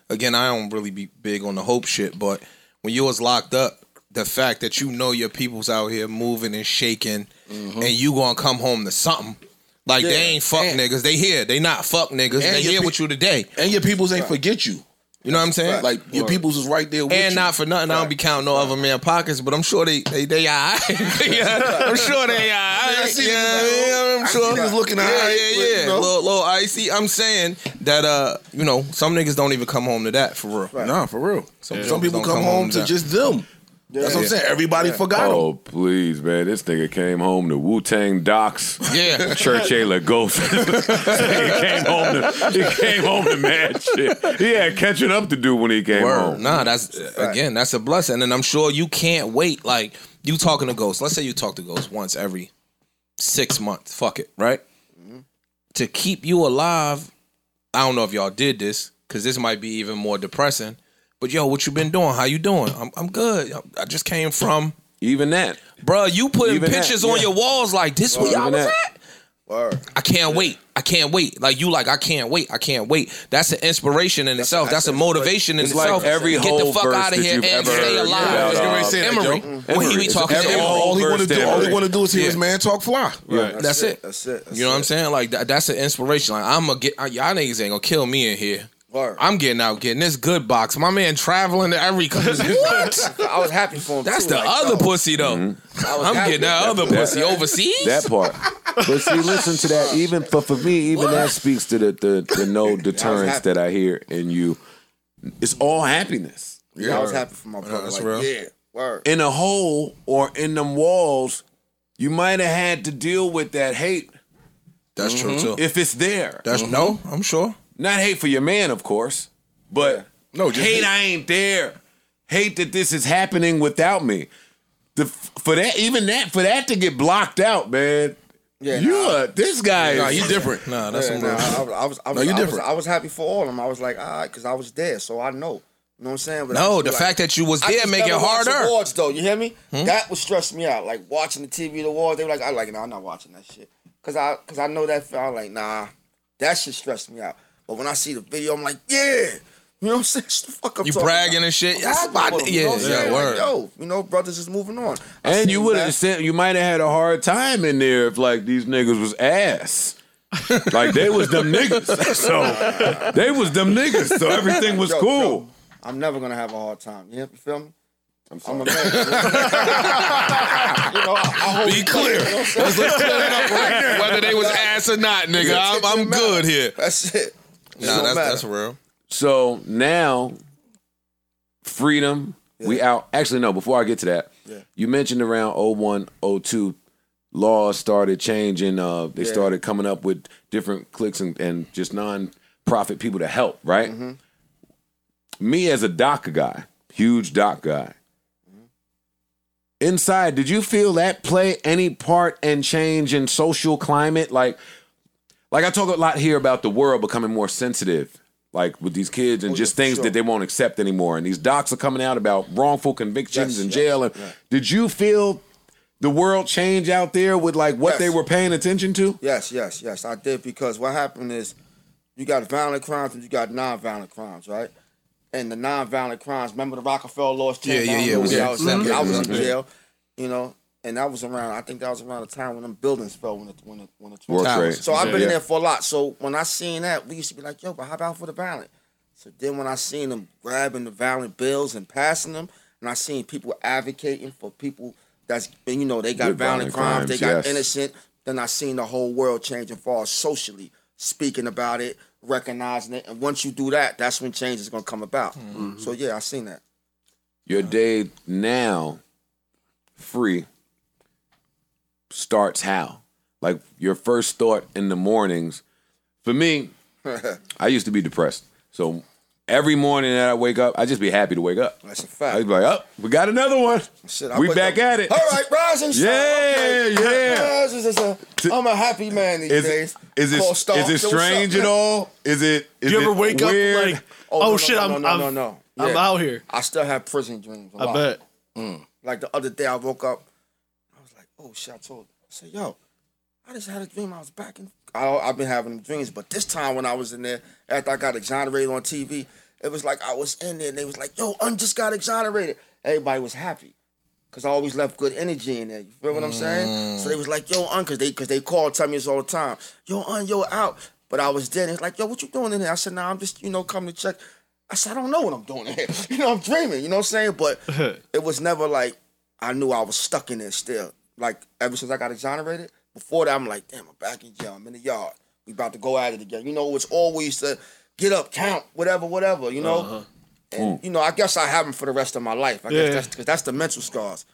Again, I don't really be big on the hope shit, but when you was locked up, the fact that you know your people's out here moving and shaking, and you gonna come home to something. Like they ain't fuck And- niggas. They here. They not fuck niggas. And They your here pe- with you today. And your peoples ain't forget you. You know what I'm saying? Like your peoples was right there with And you. not for nothing, I don't be counting no other man pockets, but I'm sure they they they alright. I'm sure they alright. I see yeah, niggas, yeah, I'm I sure see niggas looking yeah, alright, Yeah, but, yeah, you know. little, little icy. I'm saying that uh, you know, some niggas don't even come home to that for real. Nah, for real. Some Some, people don't come, home to that. just them. That's what I'm saying. Everybody forgot Oh, them. please, man. This nigga came home to Wu Tang Docs. yeah. Church Ayla Ghost. he came home to he came home to mad shit. He had catching up to do when he came Word. home. Nah, that's again, that's a blessing, and I'm sure you can't wait. Like you talking to ghosts. Let's say you talk to ghosts once every six months. Fuck it, right? To keep you alive, I don't know if y'all did this because this might be even more depressing. But yo, what you been doing? How you doing? I'm I'm good. I just came from, Even that. bro. You putting Even that, pictures on yeah. your walls like this. Where y'all was that. at? Word. I can't wait. I can't wait. Like you, like I can't wait. I can't wait. That's an inspiration in itself. That's a motivation in It's like itself. every Get the whole fuck verse out of that here you've and ever stay heard alive. about, I was getting ready to say that, Emery, when he be It's talking to every Emery. whole all he want to do, all he want to do is hear Yeah. his man talk fly. Right. That's it. That's it. That's You know what I'm saying? Like that, that's an inspiration. Like I'm gonna get y'all niggas ain't gonna kill me in here. Word. I'm getting out, getting this good box. My man traveling to every country. what? I was happy for him. That's too, the like, other yo, pussy though. Mm-hmm. I was I'm getting that other pussy overseas. That part. But see, listen to that. Even for for me, even that speaks to the the, the no deterrence happy. that I hear in you. It's all happiness. Yeah, I was happy for my uh, brother. that's like, real. Yeah, word. In a hole or in them walls, you might have had to deal with that hate That's true mm-hmm. too. if it's there. That's mm-hmm. no, I'm sure. Not hate for your man, of course, but No, just hate hate. I ain't there. Hate that this is happening without me. The for that even that for that to get blocked out, man. Yeah, you nah. are this guy. Nah, is- you different. Nah, that's Yeah, nah, real. I, I was, I was, you I was, different. I was happy for all of them. I was like, all right, because I was there, so I know. You know what I'm saying? But No, the feel fact that you was there just make it never watched harder. Awards though, you hear me? Hmm? That would stress me out. Like watching the TV the awards, they were like, I like, no, I'm not watching that shit. cause I cause I know that felt like nah, that shit stressed me out. But when I see the video, I'm like, yeah. You know what I'm saying? Shut the fuck up. You talking bragging about. and shit. I'm That's happy my- yeah, you know what I'm yeah, saying? word. Like, yo, you know, brothers is moving on. I And you would have that. said you might have had a hard time in there if like these niggas was ass. like they was them niggas. So they was them niggas. So everything was Yo, cool. yo, I'm never gonna have a hard time. You feel me? I'm, a man. you know, I, I hope Be clear. Let's, let's clear that up right there. Whether they was ass or not, nigga, I'm, I'm good here. That's it. It Nah, that's matter. that's real. So now, freedom, we out. Actually, no, before I get to that, Yeah. you mentioned around 01, 02, laws started changing. Uh, they Yeah. started coming up with different cliques and, and just non-profit people to help, right? Mm-hmm. Me as a DACA guy, huge DACA guy, inside, did you feel that play any part in change in social climate? Like, like I talk a lot here about the world becoming more sensitive, like with these kids and Oh, just yeah, things sure. that they won't accept anymore. And these docs are coming out about wrongful convictions Yes, in yes, jail. And yeah. did you feel the world change out there with like what Yes. they were paying attention to? Yes, yes, yes. I did because what happened is you got violent crimes and you got non-violent crimes, right? And the non-violent crimes. Remember the Rockefeller laws? Yeah, changed? yeah, yeah, know was when it- I was, Mhm. I was in jail, you know, and that was around. I think that was around the time when them buildings fell when the when the when the World towers. Trade. So I've been Yeah. in there for a lot. So when I seen that, we used to be like, "Yo, but how about for the violent?" So then when I seen them grabbing the violent bills and passing them, and I seen people advocating for people that's you know they got With violent, violent crimes, they got yes. innocent. Then I seen the whole world change as far as socially speaking about it, recognizing it, and once you do that, that's when change is gonna come about. Mm-hmm. So yeah, I seen that. Your day now, free, starts how? Like your first thought in the mornings. For me, I used to be depressed. So every morning that I wake up, I just be happy to wake up. That's a fact. I'd be like, oh, we got another one. Shit, we back up, at it. All right, rise and shine. Yeah, Okay. yeah. Rise is- is a- I'm a happy man these Is days. it, is Call it, Star. is it up, strange at all? Is it? Is Do you ever it wake weird? up like, oh, oh, no, no, shit, no, I'm, no, no, I'm, no, no. I'm out here. I still have prison dreams. a I lot. bet. Mm. Like the other day, I woke up. I "Oh shit!" I told. I said, "Yo, I just had a dream. I was back in. I, I've been having dreams, but this time when I was in there, after I got exonerated on TV, it was like I was in there, and they was like, "Yo, Un just got exonerated." Everybody was happy. Cause I always left good energy in there. You feel what I'm saying? Mm. So they was like, "Yo, Un," cause they, cause they call, tell me this all the time. Yo, Un, yo, out. But I was there. And it's like, "Yo, what you doing in there?" I said, "Nah, I'm just, you know, coming to check." I said, "I don't know what I'm doing in here. You know, I'm dreaming. You know what I'm saying?" But it was never like I knew I was stuck in there still. Like ever since I got exonerated. Before that, I'm like, damn, I'm back in jail. I'm in the yard. We about to go at it again. You know, it's always the get up, count, whatever, whatever. You know. Uh-huh. And you know, I guess I have them for the rest of my life. I Yeah. guess that's because that's the mental scars.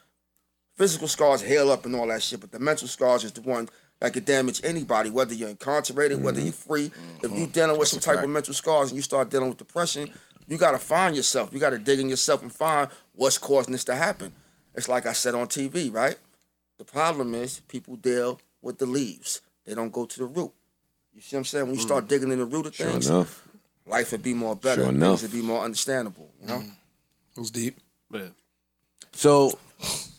Physical scars heal up and all that shit, but the mental scars is the one that could damage anybody, whether you're incarcerated, whether you're free. If you're dealing with some type of mental scars and you start dealing with depression, you gotta find yourself. You gotta dig in yourself and find what's causing this to happen. It's like I said on TV, right? The problem is people deal with the leaves. They don't go to the root. You see what I'm saying? When you mm. start digging in the root of Sure things, enough. life would be more better. Sure Things would be more understandable. You know? Mm. It was deep. Yeah. So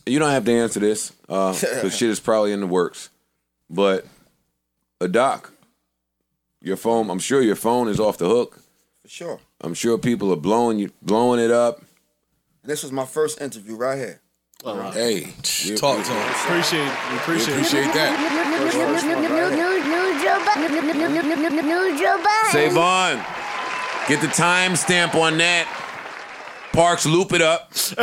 you don't have to answer this uh, because shit is probably in the works. But a doc, your phone. I'm sure your phone is off the hook. For sure. I'm sure people are blowing you, blowing it up. And this was my first interview right here. Hey, Talk to him. Appreciate, we appreciate, appreciate that. Savon, get the timestamp on that. Parks, loop it up.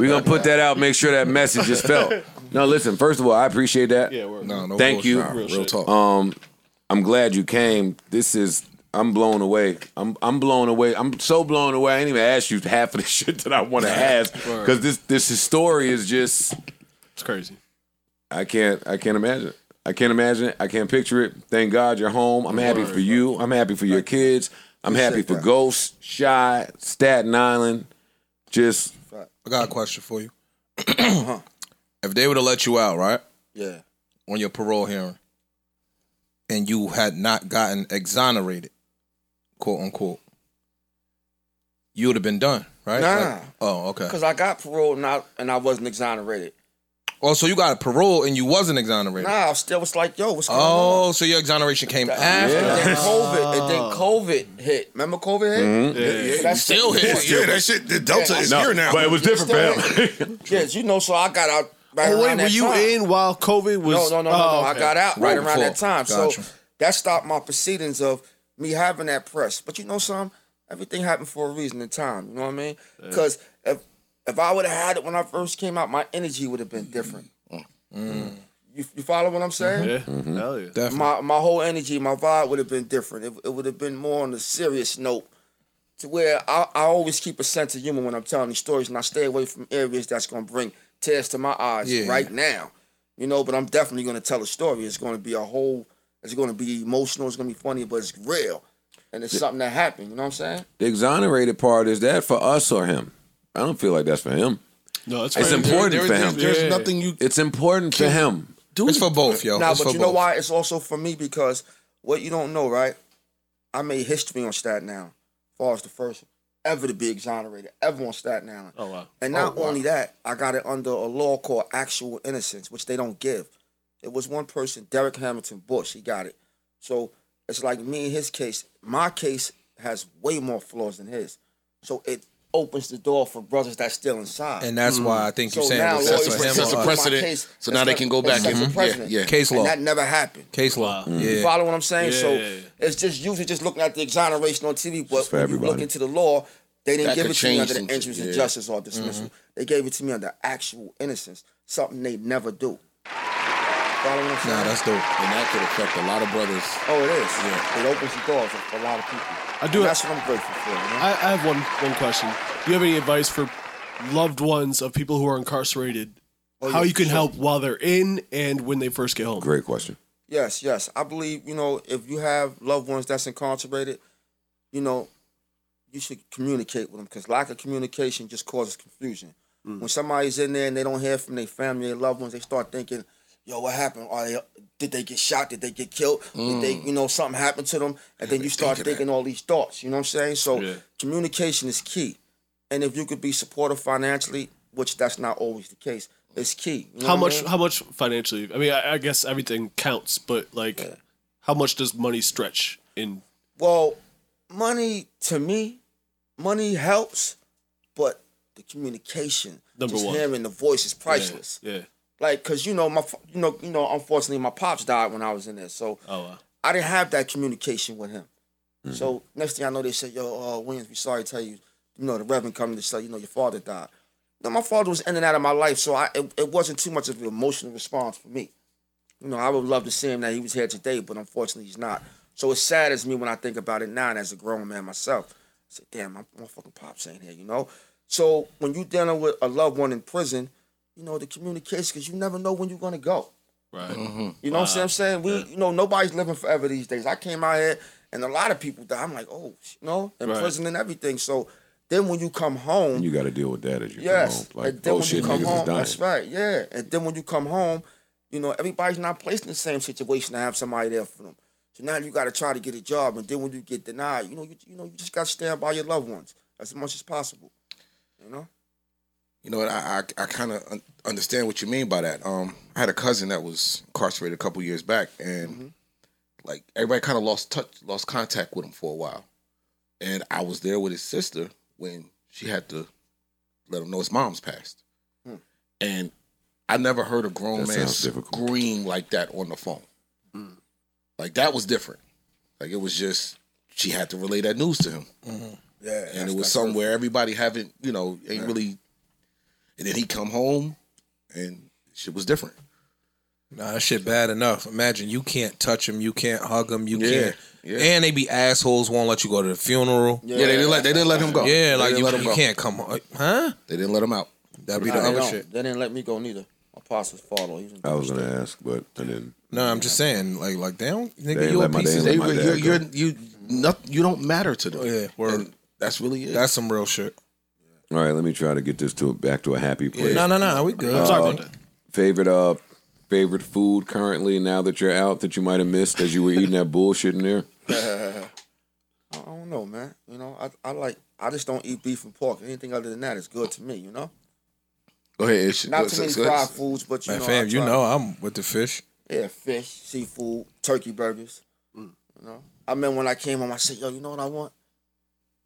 We're gonna put that out. Make sure that message is felt. No, listen. First of all, I appreciate that. Yeah, we're, No, no. Thank you. bullshit. Real, talk. Um, I'm glad you came. This is I'm blown away. I'm I'm blown away. I'm so blown away. I didn't even ask you half of the shit that I want to ask because this this story is just it's crazy. I can't I can't imagine. I can't imagine it. I can't picture it. Thank God you're home. I'm happy for you. I'm happy for your kids. I'm happy for. Ghost, Shy, Staten Island. Just I got a question for you. if they would have let you out, right, Yeah. on your parole hearing, and you had not gotten exonerated, quote unquote, you would have been done, right? Nah. Like- oh, okay. Because I got parole and I, and I wasn't exonerated. Oh, so you got a parole and you wasn't exonerated. Nah, I still was like, yo, what's going on? Oh, so your exoneration came And after. then COVID, and then COVID hit. Remember COVID hit? Mm-hmm. So that's Still hit. Yeah, that shit. The Delta Yeah, is No, here now. but it was different for him. Yes, you know, so I got out right Oh around wait, were you time. in while COVID was? No, no, no, no, Oh, no. I okay. got out right, Right around that time. Gotcha. So that stopped my proceedings of me having that press. But you know something? Everything happened for a reason and time. You know what I mean? Because if if I would have had it when I first came out, my energy would have been different. Mm. You, you follow what I'm saying? Yeah, Mm-hmm. hell yeah. Definitely. my my whole energy, my vibe would have been different. It, it would have been more on a serious note, to where I, I always keep a sense of humor when I'm telling these stories, and I stay away from areas that's gonna bring tears to my eyes Yeah. right now. You know, but I'm definitely gonna tell a story. It's gonna be a whole. It's gonna be emotional. It's gonna be funny, but it's real, and it's something that happened. You know what I'm saying? The exonerated part is that for us or him? I don't feel like that's for him. No, it's, It's important There- for him. there's Yeah. nothing you It's important for him. It's for both, yo. Now, it's but for you know why? It's also for me because what you don't know, right? I made history on Staten Island, as far as the first ever to be exonerated, ever on Staten Island. Oh wow. And not oh, only that, I got it under a law called actual innocence, which they don't give. It was one person, Derrick Hamilton Bush, he got it. So it's like me in his case, my case has way more flaws than his. So it opens the door for brothers that's still inside. And that's why I think you're So saying now it was for him say, sets a or "Oh, us. my precedent, case so now they can go back sets and- a mhm. yeah, yeah. Case law. And that never happened. Case law. You Yeah. follow what I'm saying? Yeah, so yeah, yeah. it's just usually just looking at the exoneration on TV, but for when you look into the law, they didn't That give it to me change under the some interest of yeah. justice or dismissal. Mm-hmm. They gave it to me under actual innocence, something they never do. Follow what I'm saying? Nah, that's dope. and that could affect a lot of brothers. oh, it is. Yeah. It opens the doors for a lot of people. I do- And that's what I'm grateful for. You know? I, I have one one question. Do you have any advice for loved ones of people who are incarcerated? Oh, how yeah, you can sure. help while they're in and when they first get home? Great question. Yes, yes. I believe, you know, if you have loved ones that's incarcerated, you know, you should communicate with them because lack of communication just causes confusion. Mm. When somebody's in there and they don't hear from their family, their loved ones, they start thinking, yo, what happened? Are they, did they get shot? Did they get killed? Did they, mm. you know, something happened to them? And then you start thinking all these thoughts. You know what I'm saying? So Yeah. communication is key. And if you could be supportive financially, which that's not always the case, it's key. You know How what I much? mean? How much financially? I mean, I, I guess everything counts, but like, how much does money stretch in? Well, money to me, money helps, but the communication, Number just one. hearing the voice is priceless. Yeah. Like, cause you know my, you know, you know, unfortunately, my pops died when I was in there, so Oh wow. I didn't have that communication with him. Mm-hmm. So next thing I know, they said, "Yo, uh, Williams, we sorry to tell you, you know, the Reverend coming to say, you know, your father died." You know, my father was in and out of my life, so I it, it wasn't too much of an emotional response for me. You know, I would love to see him that he was here today, but unfortunately, he's not. So it saddens me when I think about it now, and as a grown man myself, I say, "Damn, my, my fucking pops ain't here," you know. So when you're dealing with a loved one in prison, you know the communication, because you never know when you're gonna go. Right. Mm-hmm. You know what I'm saying? We, you know, nobody's living forever these days. I came out here and a lot of people die. I'm like, oh, you know, in Right. prison and everything. So then when you come home, And you got to deal with that as you yes, come home. Like, and then oh when shit, you come home, that's right, yeah. And then when you come home, you know, everybody's not placed in the same situation to have somebody there for them. So now you got to try to get a job, and then when you get denied, you know, you, you know, you just got to stand by your loved ones as much as possible. You know. You know what? I I, I kind of un- understand what you mean by that. Um, I had a cousin that was incarcerated a couple years back, and like everybody kind of lost touch, lost contact with him for a while. And I was there with his sister when she had to let him know his mom's passed. And I never heard a grown That man sounds difficult. scream like that on the phone. Like that was different. Like it was just she had to relay that news to him Yeah. and it was somewhere everybody haven't, you know, ain't really. And then he come home, and shit was different. Nah, that shit bad enough. Imagine you can't touch him, you can't hug him, you Yeah, can't. yeah. And they be assholes, won't let you go to the funeral. Yeah, they didn't let they didn't let him go. Yeah, like you, you can't come. Huh? They didn't let him out. That'd be Nah, the other don't. shit. They didn't let me go neither. My pastor's father. He was I was gonna ask, but I didn't. No, I'm just saying, like, like they don't. Nigga, They you a let my- piece they of ain't They, let my you're, dad you're go. you not you don't matter to them. Oh, yeah, word. And that's really it. That's some real shit. All right, let me try to get this to back to a happy place. No, no, no. We good. Sorry about that. Favorite uh, favorite food currently now that you're out that you might have missed as you were eating that bullshit in there. I don't know, man. You know, I, I like. I just don't eat beef and pork. Anything other than that is good to me. You know. Go ahead. Ish. Not Go- too many fried foods, but you Man, know, fam, I you try- know I'm with the fish. Yeah, fish, seafood, turkey burgers. Mm. You know, I mean when I came home, I said, "Yo, you know what I want?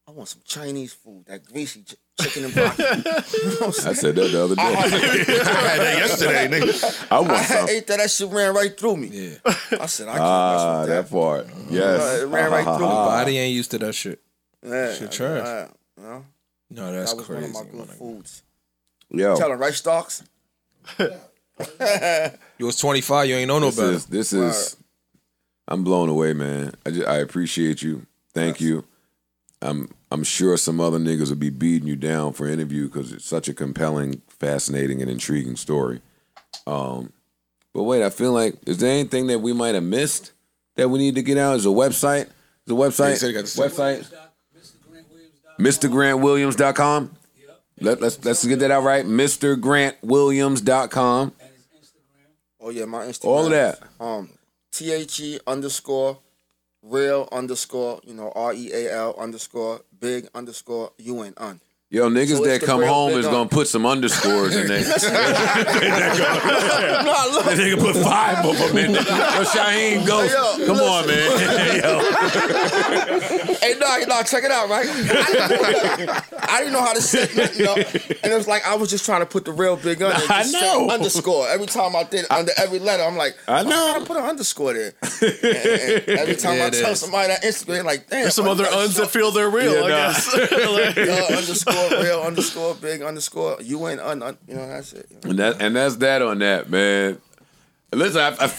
I want some Chinese food, that greasy ch- chicken and broccoli." you know I'm I saying? said that the other day. I had that yesterday, nigga. I want I had ate that. That shit ran right through me. Yeah, I said, "I can't Ah, mess that with that." part. Yes. Uh, it ran right through me. My body ain't used to that shit. Yeah, Shit trash. you know, No, that's that was crazy. one of my man. good foods. Yo, Tell them rice stalks. You was 25. You ain't know no this better. is this is. I'm blown away, man. I just, I appreciate you. Thank you. I'm I'm sure some other niggas will be beating you down for interview because it's such a compelling, fascinating, and intriguing story. Um, but wait, I feel like is there anything that we might have missed that we need to get out? Is a website? Is a website? he said he got the website. MrGrantWilliams.com. Let, let's let's get that out right. MrGrantWilliams.com. Oh yeah, my Instagram. All of that. Um, T H E underscore real underscore you know R E A L underscore big underscore U N un. Yo, niggas So that come home is gonna put some underscores in there. no, look. That nigga put five of them in there. Yo, Shyheim Ghost. Hey, yo, Come on, man. Yo. Hey, no, no, check it out, right? I didn't, I didn't know how to say it, you know, and it was like I was just trying to put the real big un. and I just say know. Underscore every time I did under every letter. I'm like, I know. gotta put an underscore there. And, and every time Yeah, I tell is. somebody that Instagram, like, damn. There's some other uns that feel they're real, Yeah, I nah. guess. Like- uh, underscore real underscore big underscore you ain't un, un you know that's it. you know. And that and that's that on that, man. Listen, I,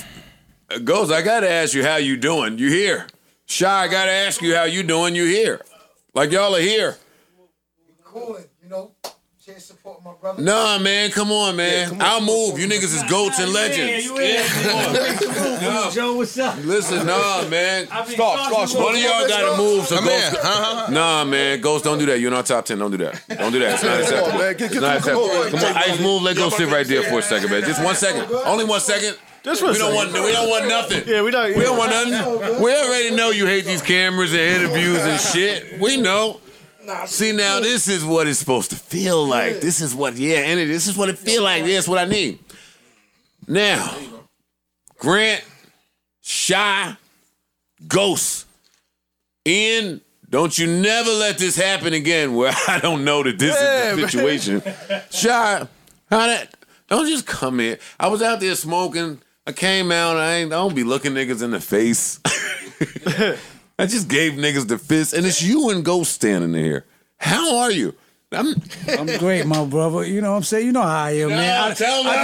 I, Ghost, I gotta ask you how you doing. You here? Shy, I gotta ask you how you doing. You here? Like y'all are here. Cool, you know, chance support my brother. Nah, man, come on, man. I'll move. You niggas is goats and legends. Joe, what's up? Listen, nah, man. Stop, stop, stop. One of y'all gotta move. So Come Ghost. Uh-huh. Nah, man, Ghost, don't do that. You're not top ten. Don't do that. Don't do that. It's not acceptable. man. Get- It's get- not come on, acceptable. Come on, Ice, move. Let go sit right there for a second, man. Just one second. Only one second. Just for a We don't want. We don't want nothing. Yeah, we don't. We don't want nothing. We already know you hate these cameras and interviews and shit. We know. See now, this is what it's supposed to feel like. This is what, yeah, and it- this is what it feel like. That's what I need. Now, Grant, Shy, Ghost, Ian. Don't you never let this happen again where I don't know that this is the situation. Shy, how that? Don't just come in. I was out there smoking. I came out. I ain't. I don't be looking niggas in the face. I just gave niggas the fist, and it's you and Ghost standing here. How are you? I'm, I'm great, my brother. You know what I'm saying? You know how I am, man. I, I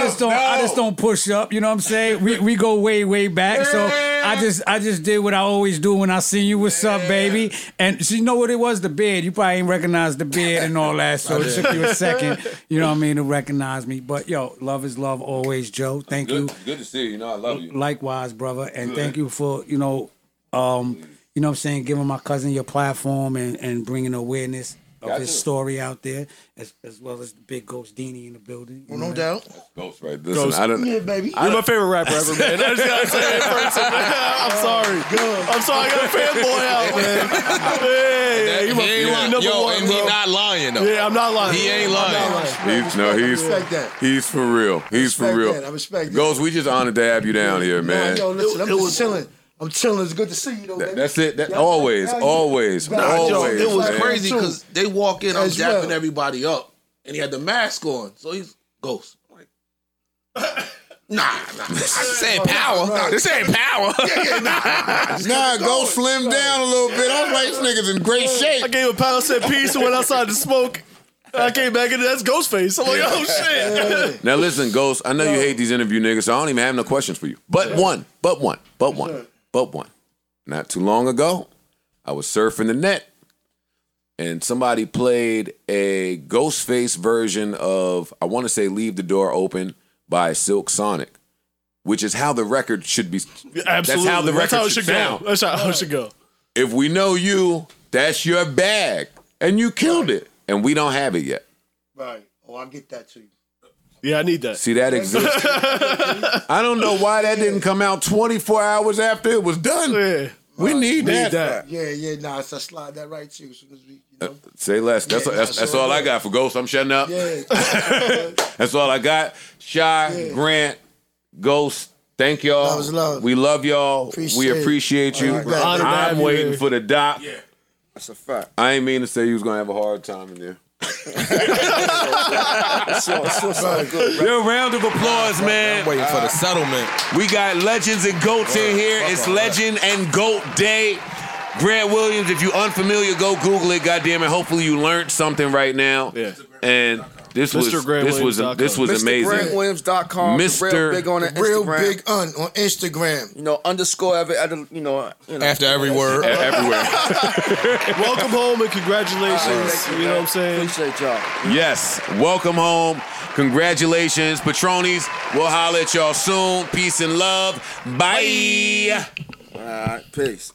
just don't I just don't push up, you know what I'm saying? We we go way, way back. So I just I just did what I always do when I see you. What's up, baby? And so you know what it was? The beard. You probably ain't recognize the beard and all that. So it took you a second, you know what I mean, to recognize me. But yo, love is love always, Joe. Thank you. good to see you. You know I love you. Likewise, brother. And thank you for, you know, um, you know what I'm saying, giving my cousin your platform and, and bringing awareness of Got his story out there, as, as well as the big Ghost Dini in the building. Oh, well, no know? doubt. Ghost, right? Listen, Ghost. I don't. Yeah, baby. You're my favorite rapper ever, man. I just gotta say it in person. I'm sorry. Oh, I'm sorry. I got a fanboy out, man. Hey, you my He ain't you lying. number Yo, one, and bro. he not lying though. Yeah, I'm not lying. He ain't I'm lying. He's no, he's respect that. he's for real. He's for real. that. I respect that. Ghost, we just honored to have you down here, man. Yo, listen, I'm just chilling. I'm chilling. It's good to see you, though. That- baby. that's it. That, Yeah, always, yeah, always, Nah, Nah, Joe, always. it was man. crazy because they walk in, I'm As dapping well. everybody up, and he had the mask on, so he's ghost. I'm like, nah, nah. This ain't power. This ain't power. Nah, Ghost slimmed down a little bit. I was like, this nigga's in great shape. I gave a pound set piece and went outside to smoke. I came back and that's Ghostface. I'm like, oh shit. Now listen, Ghost, I know you hate these interview niggas, so I don't even have no questions for you. But one, but one, but one, but one. Not too long ago, I was surfing the net and somebody played a Ghostface version of, I want to say Leave the Door Open by Silk Sonic, which is how the record should be. Absolutely. That's how the record That's how it should should sound. go. That's how it should go. If we know you, that's your bag. And you killed it. And we don't have it yet. Right. Oh, I'll get that too. Yeah, I need that. See, that exists. I don't know why that didn't come out 24 hours after it was done. Yeah. We uh, need Need that. that. Yeah, yeah, nah, so slide that right to you as soon as we, you uh, know. Say less. That's Yeah, that's, that's so all I got for Ghost. I'm shutting up. Yeah. That's all I got. Shy, Grant, Ghost. Thank y'all. Love is love. We love y'all. Appreciate we it. appreciate you. All right, We're honored to have I'm waiting here. for the doc. Yeah. That's a fact. I ain't mean to say you was gonna have a hard time in there. So, so, so good. Yo, round of applause, man. Waiting for the settlement. We got legends and goats in here. It's Legend and Goat Day. Grant Williams, if you unfamiliar, go Google it. Goddamn it! Hopefully you learned something right now. Yeah. And this was MrGrantWilliams.com. this was this was amazing. MrGrantWilliams.com. Mr. Real big on the Real Instagram. big un on Instagram. You know, underscore every other, you know, you know. After every word. Everywhere. Welcome home and congratulations. Thank you know what I'm saying? Appreciate y'all. Yes. Welcome home. Congratulations, Patronis. We'll holler at y'all soon. Peace and love. Bye. All right, peace.